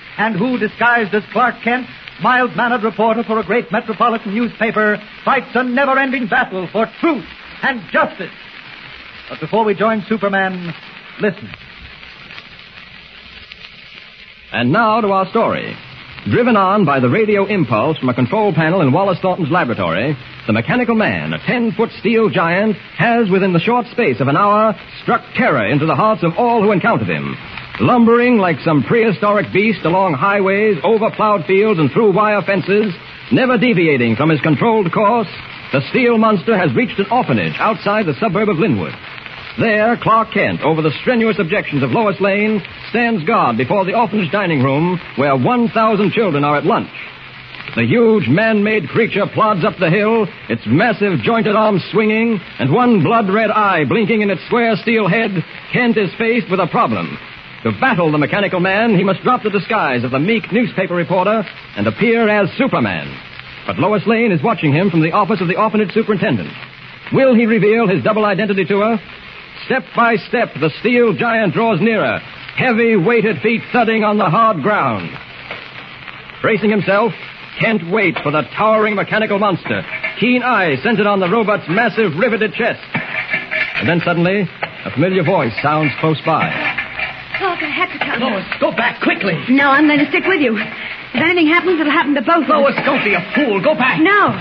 and who, disguised as Clark Kent, mild-mannered reporter for a great metropolitan newspaper, fights a never-ending battle for truth and justice. But before we join Superman, listen. And now to our story. Driven on by the radio impulse from a control panel in Wallace Thornton's laboratory, the mechanical man, a ten-foot steel giant, has within the short space of an hour struck terror into the hearts of all who encountered him. Lumbering like some prehistoric beast along highways, over plowed fields, and through wire fences, never deviating from his controlled course, the steel monster has reached an orphanage outside the suburb of Linwood. There, Clark Kent, over the strenuous objections of Lois Lane, stands guard before the orphanage dining room where 1,000 children are at lunch. The huge man-made creature plods up the hill, its massive jointed arms swinging, and one blood-red eye blinking in its square steel head. Kent is faced with a problem. To battle the mechanical man, he must drop the disguise of the meek newspaper reporter and appear as Superman. But Lois Lane is watching him from the office of the orphanage superintendent. Will he reveal his double identity to her? Step by step, the steel giant draws nearer, heavy weighted feet thudding on the hard ground. Bracing himself, Kent waits for the towering mechanical monster, keen eyes centered on the robot's massive riveted chest. And then suddenly, a familiar voice sounds close by. Clark, I had to come. Lois, go back quickly. No, I'm going to stick with you. If anything happens, it'll happen to both of us. Lois, don't be a fool. Go back. No.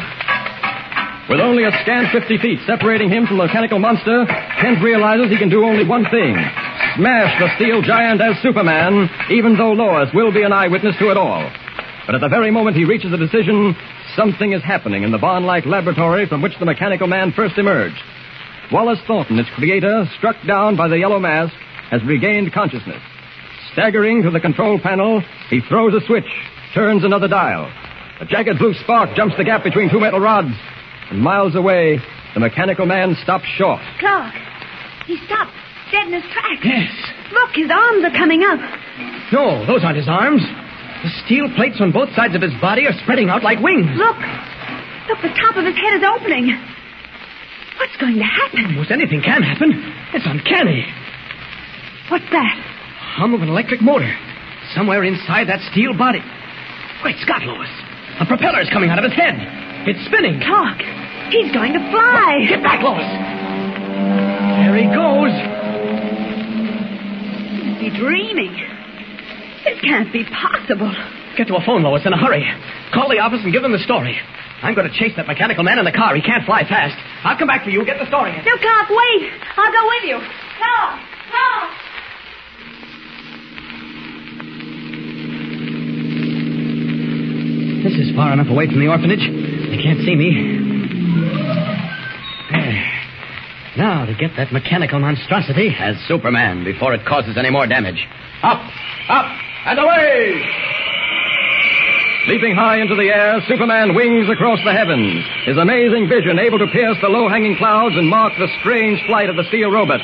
With only a scant 50 feet separating him from the mechanical monster, Kent realizes he can do only one thing. Smash the steel giant as Superman, even though Lois will be an eyewitness to it all. But at the very moment he reaches a decision, something is happening in the barn-like laboratory from which the mechanical man first emerged. Wallace Thornton, its creator, struck down by the yellow mask, has regained consciousness. Staggering to the control panel, he throws a switch, turns another dial. A jagged blue spark jumps the gap between two metal rods, and miles away, the mechanical man stops short. Clark, he stopped, dead in his tracks. Yes. Look, his arms are coming up. No, those aren't his arms. The steel plates on both sides of his body are spreading out like wings. Look. Look, the top of his head is opening. What's going to happen? Almost anything can happen. It's uncanny. What's that? Hum of an electric motor. Somewhere inside that steel body. Great Scott, Lois. A propeller's coming out of his head. It's spinning. Talk. He's going to fly. Get back, Lois. There he goes. Is he dreaming? This can't be possible. Get to a phone, Lois, in a hurry. Call the office and give them the story. I'm going to chase that mechanical man in the car. He can't fly fast. I'll come back for you. Get the story. No, Clark, wait. I'll go with you. Clark, Clark. This is far enough away from the orphanage. They can't see me. There. Now to get that mechanical monstrosity. As Superman before it causes any more damage. Up, up, and away! Leaping high into the air, Superman wings across the heavens, his amazing vision able to pierce the low-hanging clouds and mark the strange flight of the steel robot.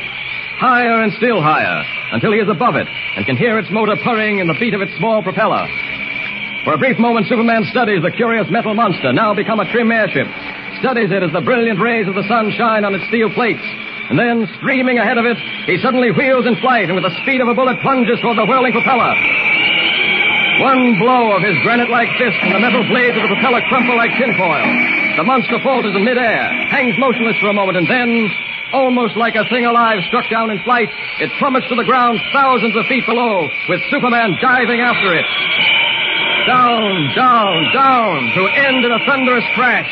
Higher and still higher, until he is above it and can hear its motor purring in the beat of its small propeller. For a brief moment, Superman studies the curious metal monster, now become a trim airship. Studies it as the brilliant rays of the sun shine on its steel plates. And then, streaming ahead of it, he suddenly wheels in flight and with the speed of a bullet plunges toward the whirling propeller. One blow of his granite-like fist and the metal blades of the propeller crumple like tinfoil. The monster falters in midair, hangs motionless for a moment, and then, almost like a thing alive struck down in flight, it plummets to the ground thousands of feet below, with Superman diving after it. Down, down, down, to end in a thunderous crash.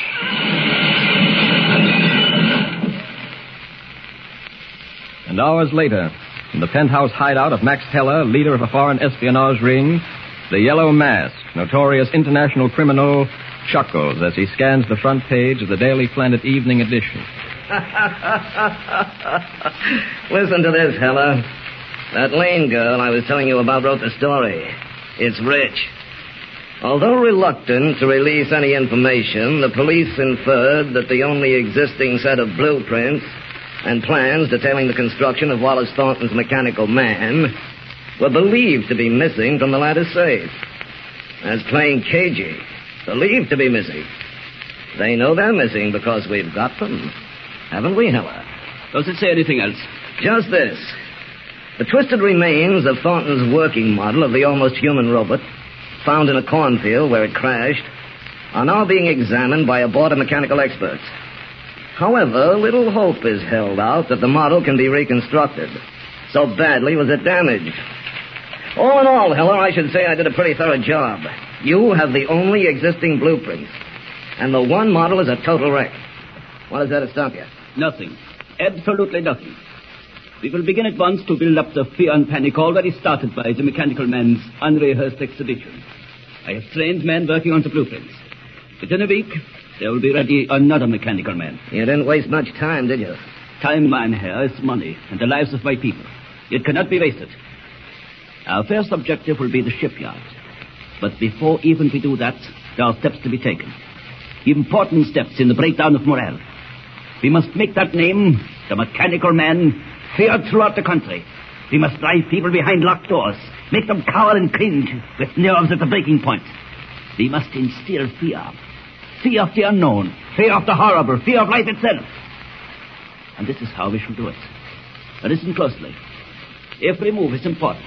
And hours later, in the penthouse hideout of Max Heller, leader of a foreign espionage ring, the Yellow Mask, notorious international criminal, chuckles as he scans the front page of the Daily Planet Evening Edition. Listen to this, Heller. That Lane girl I was telling you about wrote the story. It's rich. Although reluctant to release any information, the police inferred that the only existing set of blueprints and plans detailing the construction of Wallace Thornton's mechanical man were believed to be missing from the latter's safe. As plain cagey. Believed to be missing. They know they're missing because we've got them. Haven't we, Heller? Does it say anything else? Just this. The twisted remains of Thornton's working model of the almost human robot, found in a cornfield where it crashed, are now being examined by a board of mechanical experts. However, little hope is held out that the model can be reconstructed. So badly was it damaged. All in all, Heller, I should say I did a pretty thorough job. You have the only existing blueprints, and the one model is a total wreck. What is there to stop you? Nothing. Absolutely nothing. We will begin at once to build up the fear and panic already started by the mechanical man's unrehearsed exhibition. I have trained men working on the blueprints. Within a week, there will be ready another mechanical man. You didn't waste much time, did you? Time, mein Herr, is money, and the lives of my people. It cannot be wasted. Our first objective will be the shipyard. But before even we do that, there are steps to be taken. Important steps in the breakdown of morale. We must make that name, the mechanical man, feared throughout the country. We must drive people behind locked doors, make them cower and cringe with nerves at the breaking point. We must instill fear. Fear of the unknown, fear of the horrible, fear of life itself. And this is how we shall do it. Listen closely. Every move is important.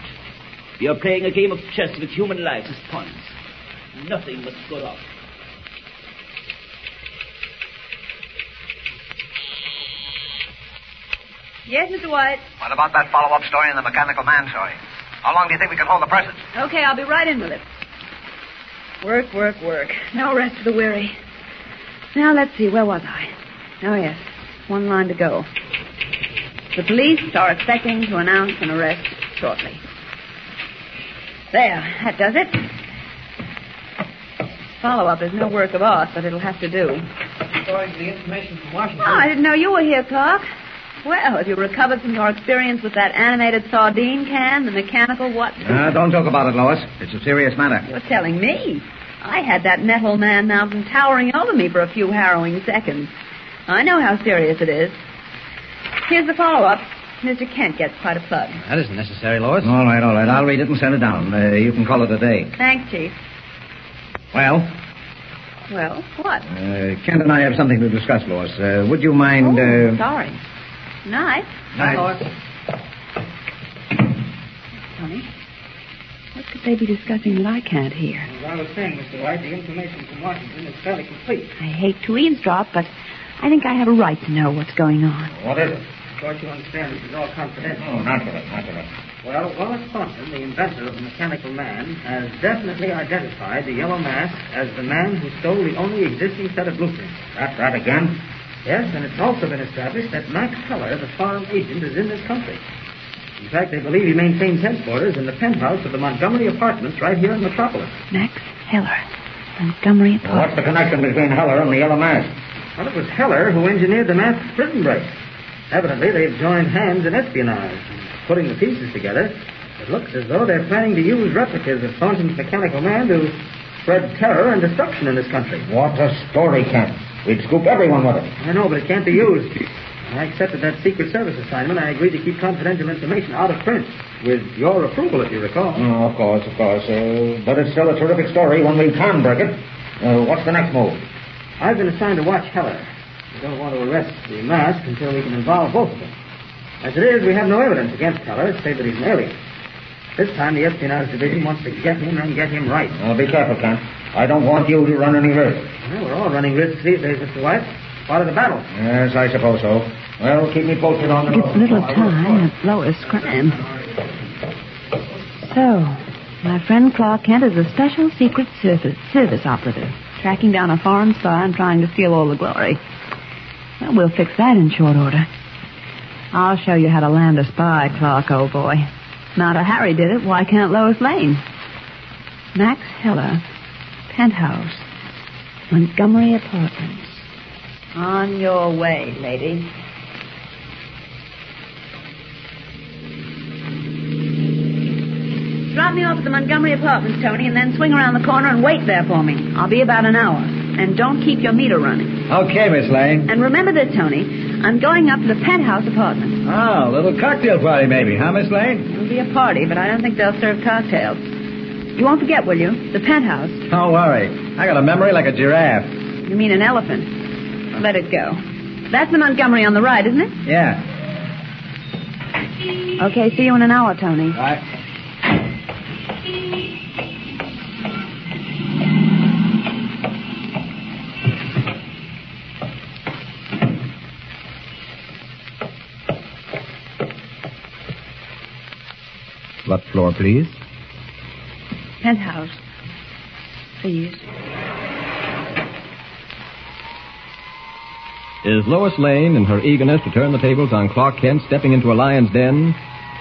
We are playing a game of chess with human lives as pawns. Nothing must go wrong. Yes, Mr. White. What about that follow-up story in the mechanical man story? How long do you think we can hold the presses? Okay, I'll be right in with it. Work, work, work. No rest for the weary. Now, let's see, where was I? Oh, yes. One line to go. The police are expecting to announce an arrest shortly. There, that does it. Follow-up is no work of ours, but it'll have to do. According to the information from Washington. Oh, I didn't know you were here, Clark. Well, have you recovered from your experience with that animated sardine can, the mechanical what? Uh, don't talk about it, Lois. It's a serious matter. You're telling me. I had that metal man mountain towering over me for a few harrowing seconds. I know how serious it is. Here's the follow-up. Mr. Kent gets quite a plug. That isn't necessary, Lois. All right, all right. I'll read it and send it down. Uh, you can call it a day. Thanks, Chief. Well, Well, what? uh, Kent and I have something to discuss, Lois. Uh, would you mind... Oh, uh... sorry. Night. Night. Lois. Tony, what could they be discussing that I can't hear? As I was saying, Mr. White, the information from Washington is fairly complete. I hate to eavesdrop, but I think I have a right to know what's going on. What is it? Of course, you understand this is all confidential. Oh, naturally, naturally. Well, Wallace Thornton, the inventor of the mechanical man, has definitely identified the yellow mask as the man who stole the only existing set of blueprints. That's that again? Yes, and it's also been established that Max Heller, the foreign agent, is in this country. In fact, they believe he maintains headquarters in the penthouse of the Montgomery Apartments right here in Metropolis. Max Heller, Montgomery Well, what's the connection between Heller and the Yellow Mask? Well, it was Heller who engineered the masked prison break. Evidently, they've joined hands in espionage. Putting the pieces together, it looks as though they're planning to use replicas of Thornton's mechanical man to spread terror and destruction in this country. What a story, Kent. We'd scoop everyone with it. I know, but it can't be used. I accepted that Secret Service assignment, I agreed to keep confidential information out of print. With your approval, if you recall. Oh, of course, of course. Uh, but it's still a terrific story when we can break it. Uh, what's the next move? I've been assigned to watch Heller. We don't want to arrest the mask until we can involve both of them. As it is, we have no evidence against Heller, save that he's an alien. This time, the espionage division wants to get him and get him right. Well, be careful, Kent. I don't want you to run any risks. Well, we're all running risks these days, Mr. White. Part of the battle. Yes, I suppose so. Well, keep me posted on the... It's little time that Lois crime. So, my friend Clark Kent is a special secret service, service operative, tracking down a foreign spy and trying to steal all the glory. Well, we'll fix that in short order. I'll show you how to land a spy, Clark, old boy. Now that Harry did it, why can't Lois Lane? Max Heller, penthouse, Montgomery Apartments. On your way, lady. Drop me off at the Montgomery Apartments, Tony, and then swing around the corner and wait there for me. I'll be about an hour. And don't keep your meter running. Okay, Miss Lane. And remember this, Tony. I'm going up to the penthouse apartment. Oh, a little cocktail party, maybe, huh, Miss Lane? It'll be a party, but I don't think they'll serve cocktails. You won't forget, will you? The penthouse. Don't worry. I got a memory like a giraffe. You mean an elephant? Let it go. That's the Montgomery on the right, isn't it? Yeah. Okay, see you in an hour, Tony. Right. What floor, please? Penthouse. Please. Is Lois Lane, in her eagerness to turn the tables on Clark Kent, stepping into a lion's den?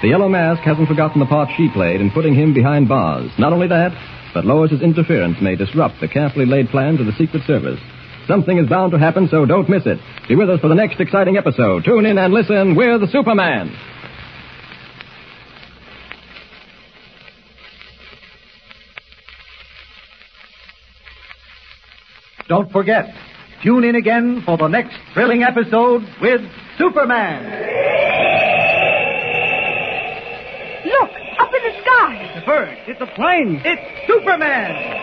The Yellow Mask hasn't forgotten the part she played in putting him behind bars. Not only that, but Lois's interference may disrupt the carefully laid plans of the Secret Service. Something is bound to happen, so don't miss it. Be with us for the next exciting episode. Tune in and listen. We're the Superman. Don't forget, tune in again for the next thrilling episode with Superman. Look, up in the sky. It's a bird. It's a plane. It's Superman.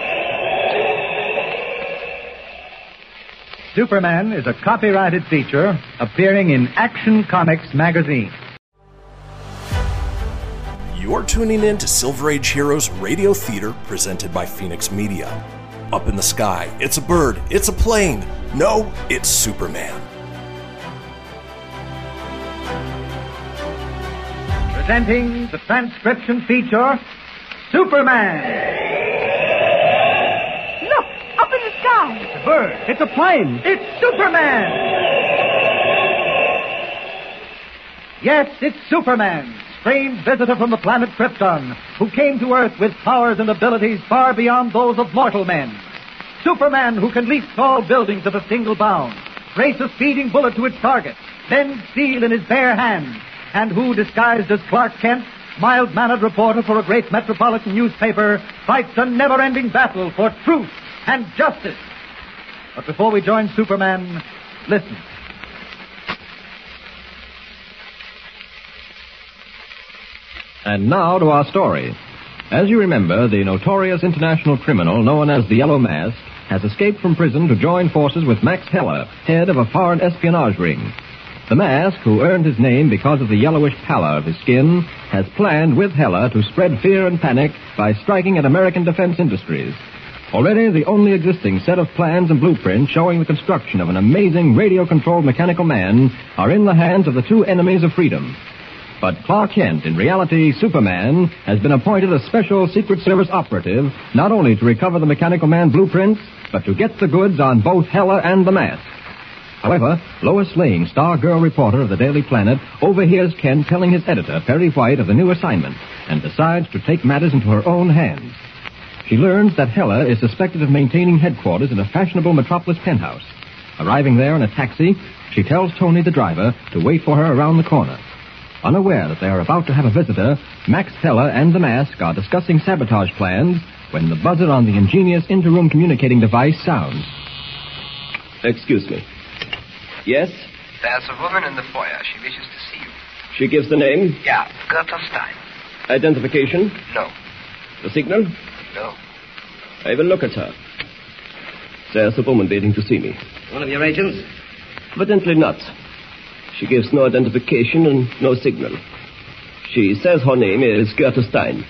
Superman is a copyrighted feature appearing in Action Comics magazine. You're tuning in to Silver Age Heroes Radio Theater presented by Phoenix Media. Up in the sky, it's a bird, it's a plane. No, it's Superman. Presenting the transcription feature, Superman. Look, up in the sky. It's a bird. It's a plane. It's Superman. Yes, it's Superman, strange visitor from the planet Krypton, who came to Earth with powers and abilities far beyond those of mortal men. Superman who can leap tall buildings at a single bound, race a speeding bullet to its target, bend steel in his bare hands, and who, disguised as Clark Kent, mild-mannered reporter for a great metropolitan newspaper, fights a never-ending battle for truth and justice. But before we join Superman, listen. And now to our story. As you remember, the notorious international criminal known as the Yellow Mask has escaped from prison to join forces with Max Heller, head of a foreign espionage ring. The Mask, who earned his name because of the yellowish pallor of his skin, has planned with Heller to spread fear and panic by striking at American defense industries. Already, the only existing set of plans and blueprints showing the construction of an amazing radio-controlled mechanical man are in the hands of the two enemies of freedom. But Clark Kent, in reality Superman, has been appointed a special Secret Service operative, not only to recover the mechanical man blueprints, but to get the goods on both Heller and the mask. However, Lois Lane, star girl reporter of the Daily Planet, overhears Kent telling his editor, Perry White, of the new assignment, and decides to take matters into her own hands. She learns that Heller is suspected of maintaining headquarters in a fashionable metropolis penthouse. Arriving there in a taxi, she tells Tony, the driver, to wait for her around the corner. Unaware that they are about to have a visitor, Max Heller and the mask are discussing sabotage plans when the buzzer on the ingenious interroom communicating device sounds. Excuse me. Yes? There's a woman in the foyer. She wishes to see you. She gives the name? Yeah, Gertrude Stein. Identification? No. The signal? No. I will look at her. There's a woman waiting to see me. One of your agents? Evidently not. She gives no identification and no signal. She says her name is Gertrude Stein.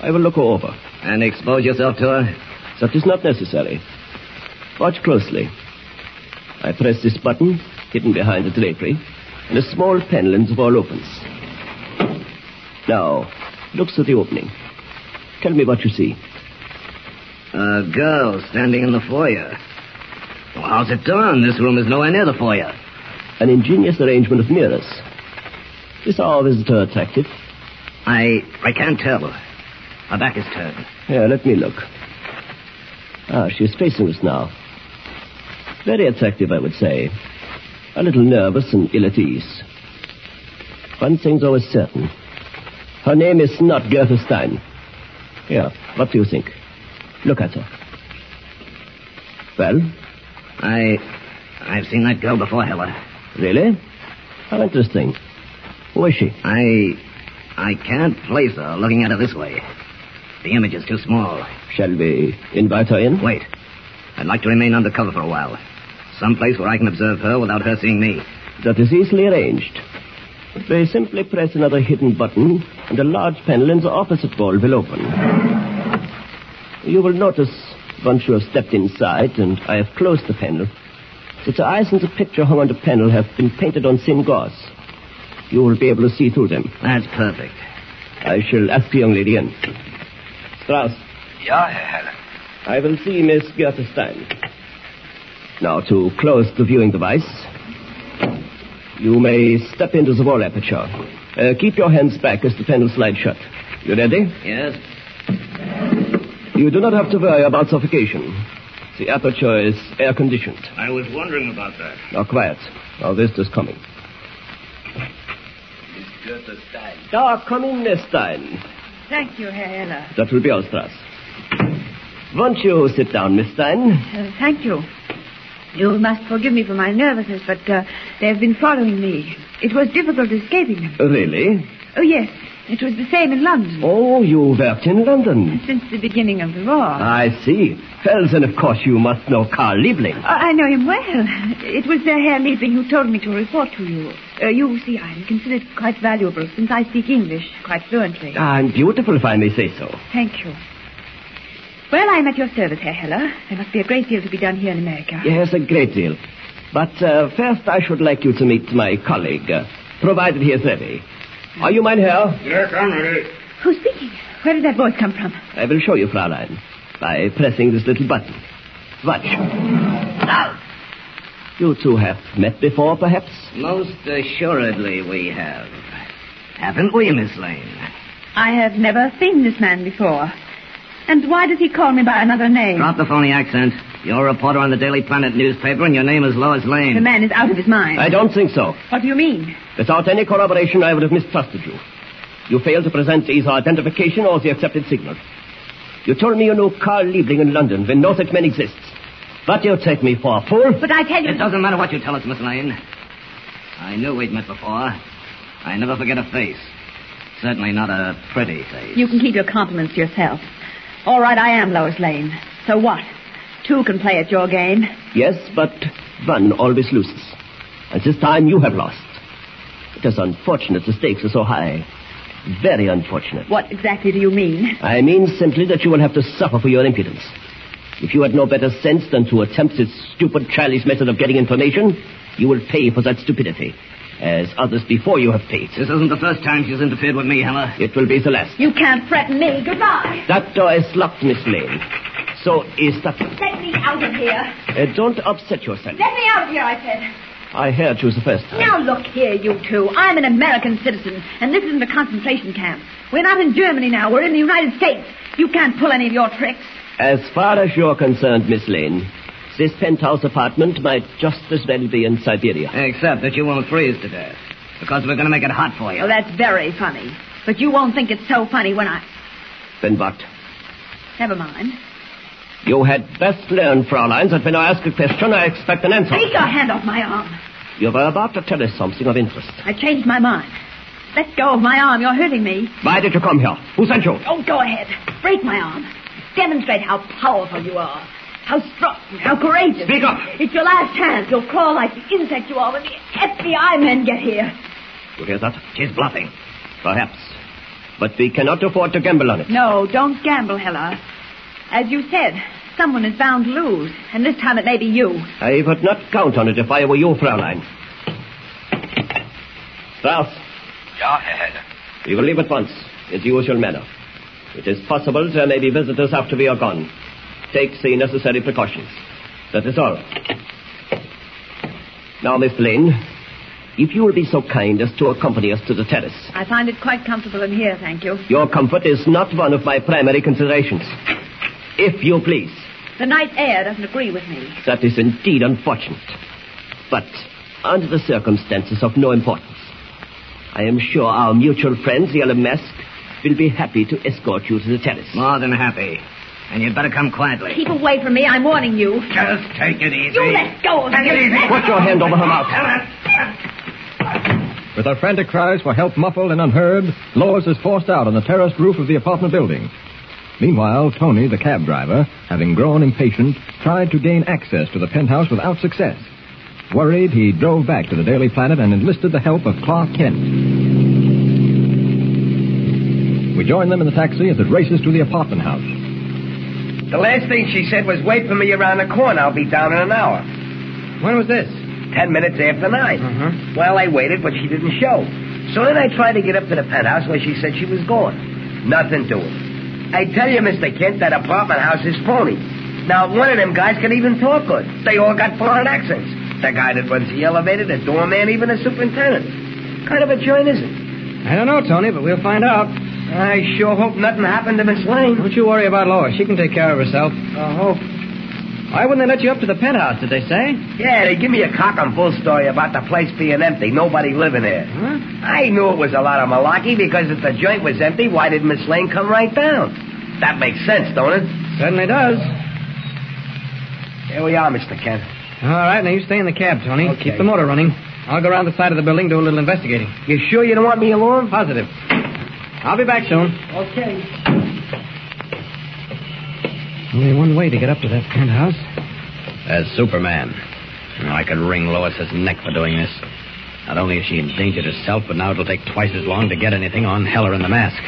I will look her over. And expose yourself to her? That is not necessary. Watch closely. I press this button, hidden behind the drapery, and a small panel in the wall opens. Now, look through the opening. Tell me what you see. A girl standing in the foyer. Well, how's it done? This room is nowhere near the foyer. An ingenious arrangement of mirrors. Is our visitor attractive? I I can't tell. Her back is turned. Here, let me look. Ah, she's facing us now. Very attractive, I would say. A little nervous and ill at ease. One thing's always certain. Her name is not Gertrude Stein. Here, what do you think? Look at her. Well? I. I've seen that girl before, Heller. Really? How interesting. Who is she? I. I can't place her looking at her this way. The image is too small. Shall we invite her in? Wait. I'd like to remain undercover for a while. Someplace where I can observe her without her seeing me. That is easily arranged. They simply press another hidden button, and a large panel in the opposite wall will open. You will notice, once you have stepped inside, and I have closed the panel, that the eyes in the picture hung on the panel have been painted on thin gauze. You will be able to see through them. That's perfect. I shall ask the young lady in. Strauss, Ja, Herr Heller. I will see Miss Gertrude Stein. Now, to close the viewing device, you may step into the wall aperture. Uh, keep your hands back as the panel slides shut. You ready? Yes. You do not have to worry about suffocation. The aperture is air conditioned. I was wondering about that. Now, quiet. Now, this is coming. Miss Gertrude Stein. Ah, come in, Miss Stein. Thank you, Herr Heller. That will be all, Strauss. Won't you sit down, Miss Stein? Uh, thank you. You must forgive me for my nervousness, but uh, they have been following me. It was difficult escaping them. Really? Oh, yes. It was the same in London. Oh, you worked in London. Since the beginning of the war. I see. Well, then, of course, you must know Carl Liebling. Uh, I know him well. It was uh, Herr Liebling who told me to report to you. Uh, you see, I'm considered quite valuable since I speak English quite fluently. I'm beautiful, if I may say so. Thank you. Well, I'm at your service, Herr Heller. There must be a great deal to be done here in America. Yes, a great deal. But uh, first, I should like you to meet my colleague, uh, provided he is ready. Are you mein, Herr? Yes, I'm ready. Who's speaking? Where did that voice come from? I will show you, Fraulein, by pressing this little button. Watch. Now! You two have met before, perhaps? Most assuredly we have. Haven't we, Miss Lane? I have never seen this man before. And why does he call me by another name? Drop the phony accent. You're a reporter on the Daily Planet newspaper, and your name is Lois Lane. The man is out of his mind. I don't think so. What do you mean? Without any corroboration, I would have mistrusted you. You failed to present either identification or the accepted signal. You told me you knew Carl Liebling in London when no such man exists. What do you take me for, a fool? But I tell you... It doesn't matter what you tell us, Miss Lane. I knew we'd met before. I never forget a face. Certainly not a pretty face. You can keep your compliments to yourself. All right, I am Lois Lane. So what? Two can play at your game. Yes, but one always loses. And this time you have lost. It is unfortunate the stakes are so high. Very unfortunate. What exactly do you mean? I mean simply that you will have to suffer for your impudence. If you had no better sense than to attempt this stupid, childish method of getting information, you will pay for that stupidity, as others before you have paid. This isn't the first time she's interfered with me, Heller. It will be the last. You can't threaten me. Goodbye. That door is locked, Miss Lane. So is that. Let me out of here. Uh, don't upset yourself. Let me out of here, I said. I heard you was the first time. Now look here, you two. I'm an American citizen, and this isn't a concentration camp. We're not in Germany now. We're in the United States. You can't pull any of your tricks. As far as you're concerned, Miss Lane, this penthouse apartment might just as well be in Siberia. Except that you won't freeze to death. Because we're going to make it hot for you. Well, that's very funny. But you won't think it's so funny when I... Then what? Never mind. You had best learn, Fraulein, that when I ask a question, I expect an answer. Take your hand off my arm. You were about to tell us something of interest. I changed my mind. Let go of my arm. You're hurting me. Why did you come here? Who sent you? Oh, go ahead. Break my arm. Demonstrate how powerful you are. How strong, how courageous. Speak up. It's your last chance. You'll crawl like the insect you are when the FBI men get here. You hear that? She's bluffing. Perhaps. But we cannot afford to gamble on it. No, don't gamble, Heller. As you said, someone is bound to lose, and this time it may be you. I would not count on it if I were you, Fraulein. Strauss, Ja, Herr Heller. we will leave at once, in the usual manner. It is possible there may be visitors after we are gone. Take the necessary precautions. That is all. Now, Miss Lane, if you will be so kind as to accompany us to the terrace. I find it quite comfortable in here, thank you. Your comfort is not one of my primary considerations. If you please. The night air doesn't agree with me. That is indeed unfortunate. But under the circumstances of no importance. I am sure our mutual friends, the Yellow Mask, will be happy to escort you to the terrace. More than happy. And you'd better come quietly. Keep away from me, I'm warning you. Just take it easy. You let go of Take me. it easy. Put your hand over her mouth. With her frantic cries for help muffled and unheard, Lois is forced out on the terraced roof of the apartment building. Meanwhile, Tony, the cab driver, having grown impatient, tried to gain access to the penthouse without success. Worried, he drove back to the Daily Planet and enlisted the help of Clark Kent. We join them in the taxi as it races to the apartment house. The last thing she said was, wait for me around the corner. I'll be down in an hour. When was this? Ten minutes after 9 Uh-huh. Well, I waited, but she didn't show. So then I tried to get up to the penthouse where she said she was going. Nothing doing. I tell you, Mr. Kent, that apartment house is phony. Now, one of them guys can even talk good. They all got foreign accents. The guy that runs the elevator, the doorman, even the superintendent. Kind of a joint is it? I don't know, Tony, but we'll find out. I sure hope nothing happened to Miss Lane. Don't you worry about Lois. She can take care of herself. I hope. Why wouldn't they let you up to the penthouse, did they say? Yeah, they give me a cock and bull story about the place being empty, nobody living there. Huh? I knew it was a lot of malarkey because if the joint was empty, why did Miss Lane come right down? That makes sense, don't it? Certainly does. Here we are, Mr. Kent. All right, now you stay in the cab, Tony. Okay. Keep the motor running. I'll go around the side of the building, do a little investigating. You sure you don't want me along? Positive. I'll be back soon. Okay. Only one way to get up to that penthouse. As Superman. Know, I could wring Lois's neck for doing this. Not only has she endangered herself, but now it'll take twice as long to get anything on Heller and the mask.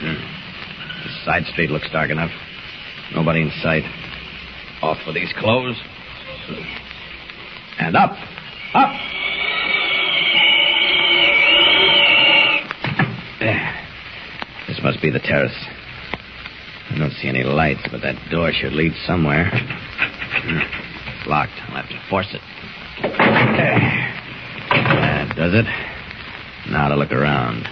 Hmm. The side street looks dark enough. Nobody in sight. Off with these clothes. And up. Up. There. This must be the terrace. I don't see any lights, but that door should lead somewhere. Hmm. It's locked. I'll have to force it. There. That does it. Now to look around.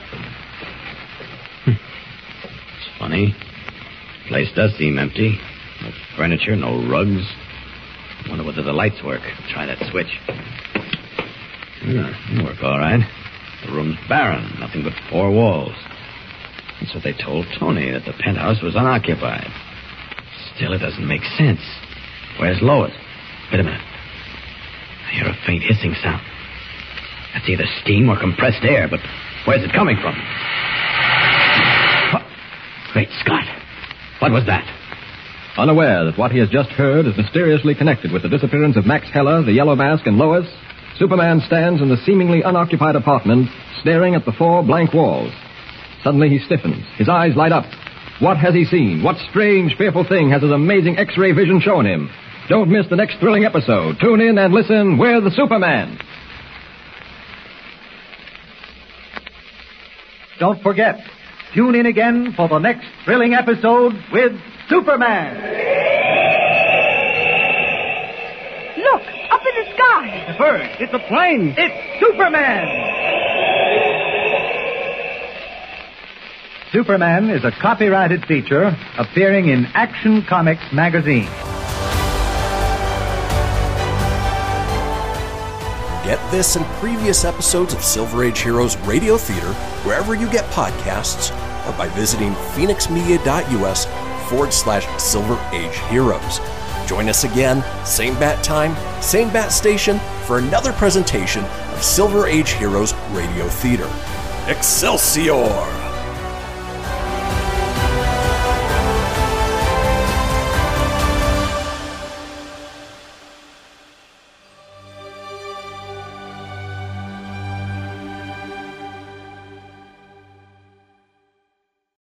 Hmm. It's funny. Place does seem empty. No furniture, no rugs. Wonder whether the lights work. Try that switch. Hmm, they work all right. The room's barren, nothing but four walls. That's what they told Tony, that the penthouse was unoccupied. Still, it doesn't make sense. Where's Lois? Wait a minute. I hear a faint hissing sound. That's either steam or compressed air, but Where's it coming from? Great Scott. What was that? Unaware that what he has just heard is mysteriously connected with the disappearance of Max Heller, the Yellow Mask, and Lois, Superman stands in the seemingly unoccupied apartment, staring at the four blank walls. Suddenly he stiffens. His eyes light up. What has he seen? What strange, fearful thing has his amazing X-ray vision shown him? Don't miss the next thrilling episode. Tune in and listen. We're the Superman. Don't forget, tune in again for the next thrilling episode with Superman. Look, up in the sky. The bird. It's a plane. It's Superman. Superman is a copyrighted feature appearing in Action Comics magazine. Get this and previous episodes of Silver Age Heroes Radio Theater wherever you get podcasts or by visiting fenixmedia.us forward slash Silver Age Heroes. Join us again, same bat time, same bat station, for another presentation of Silver Age Heroes Radio Theater. Excelsior!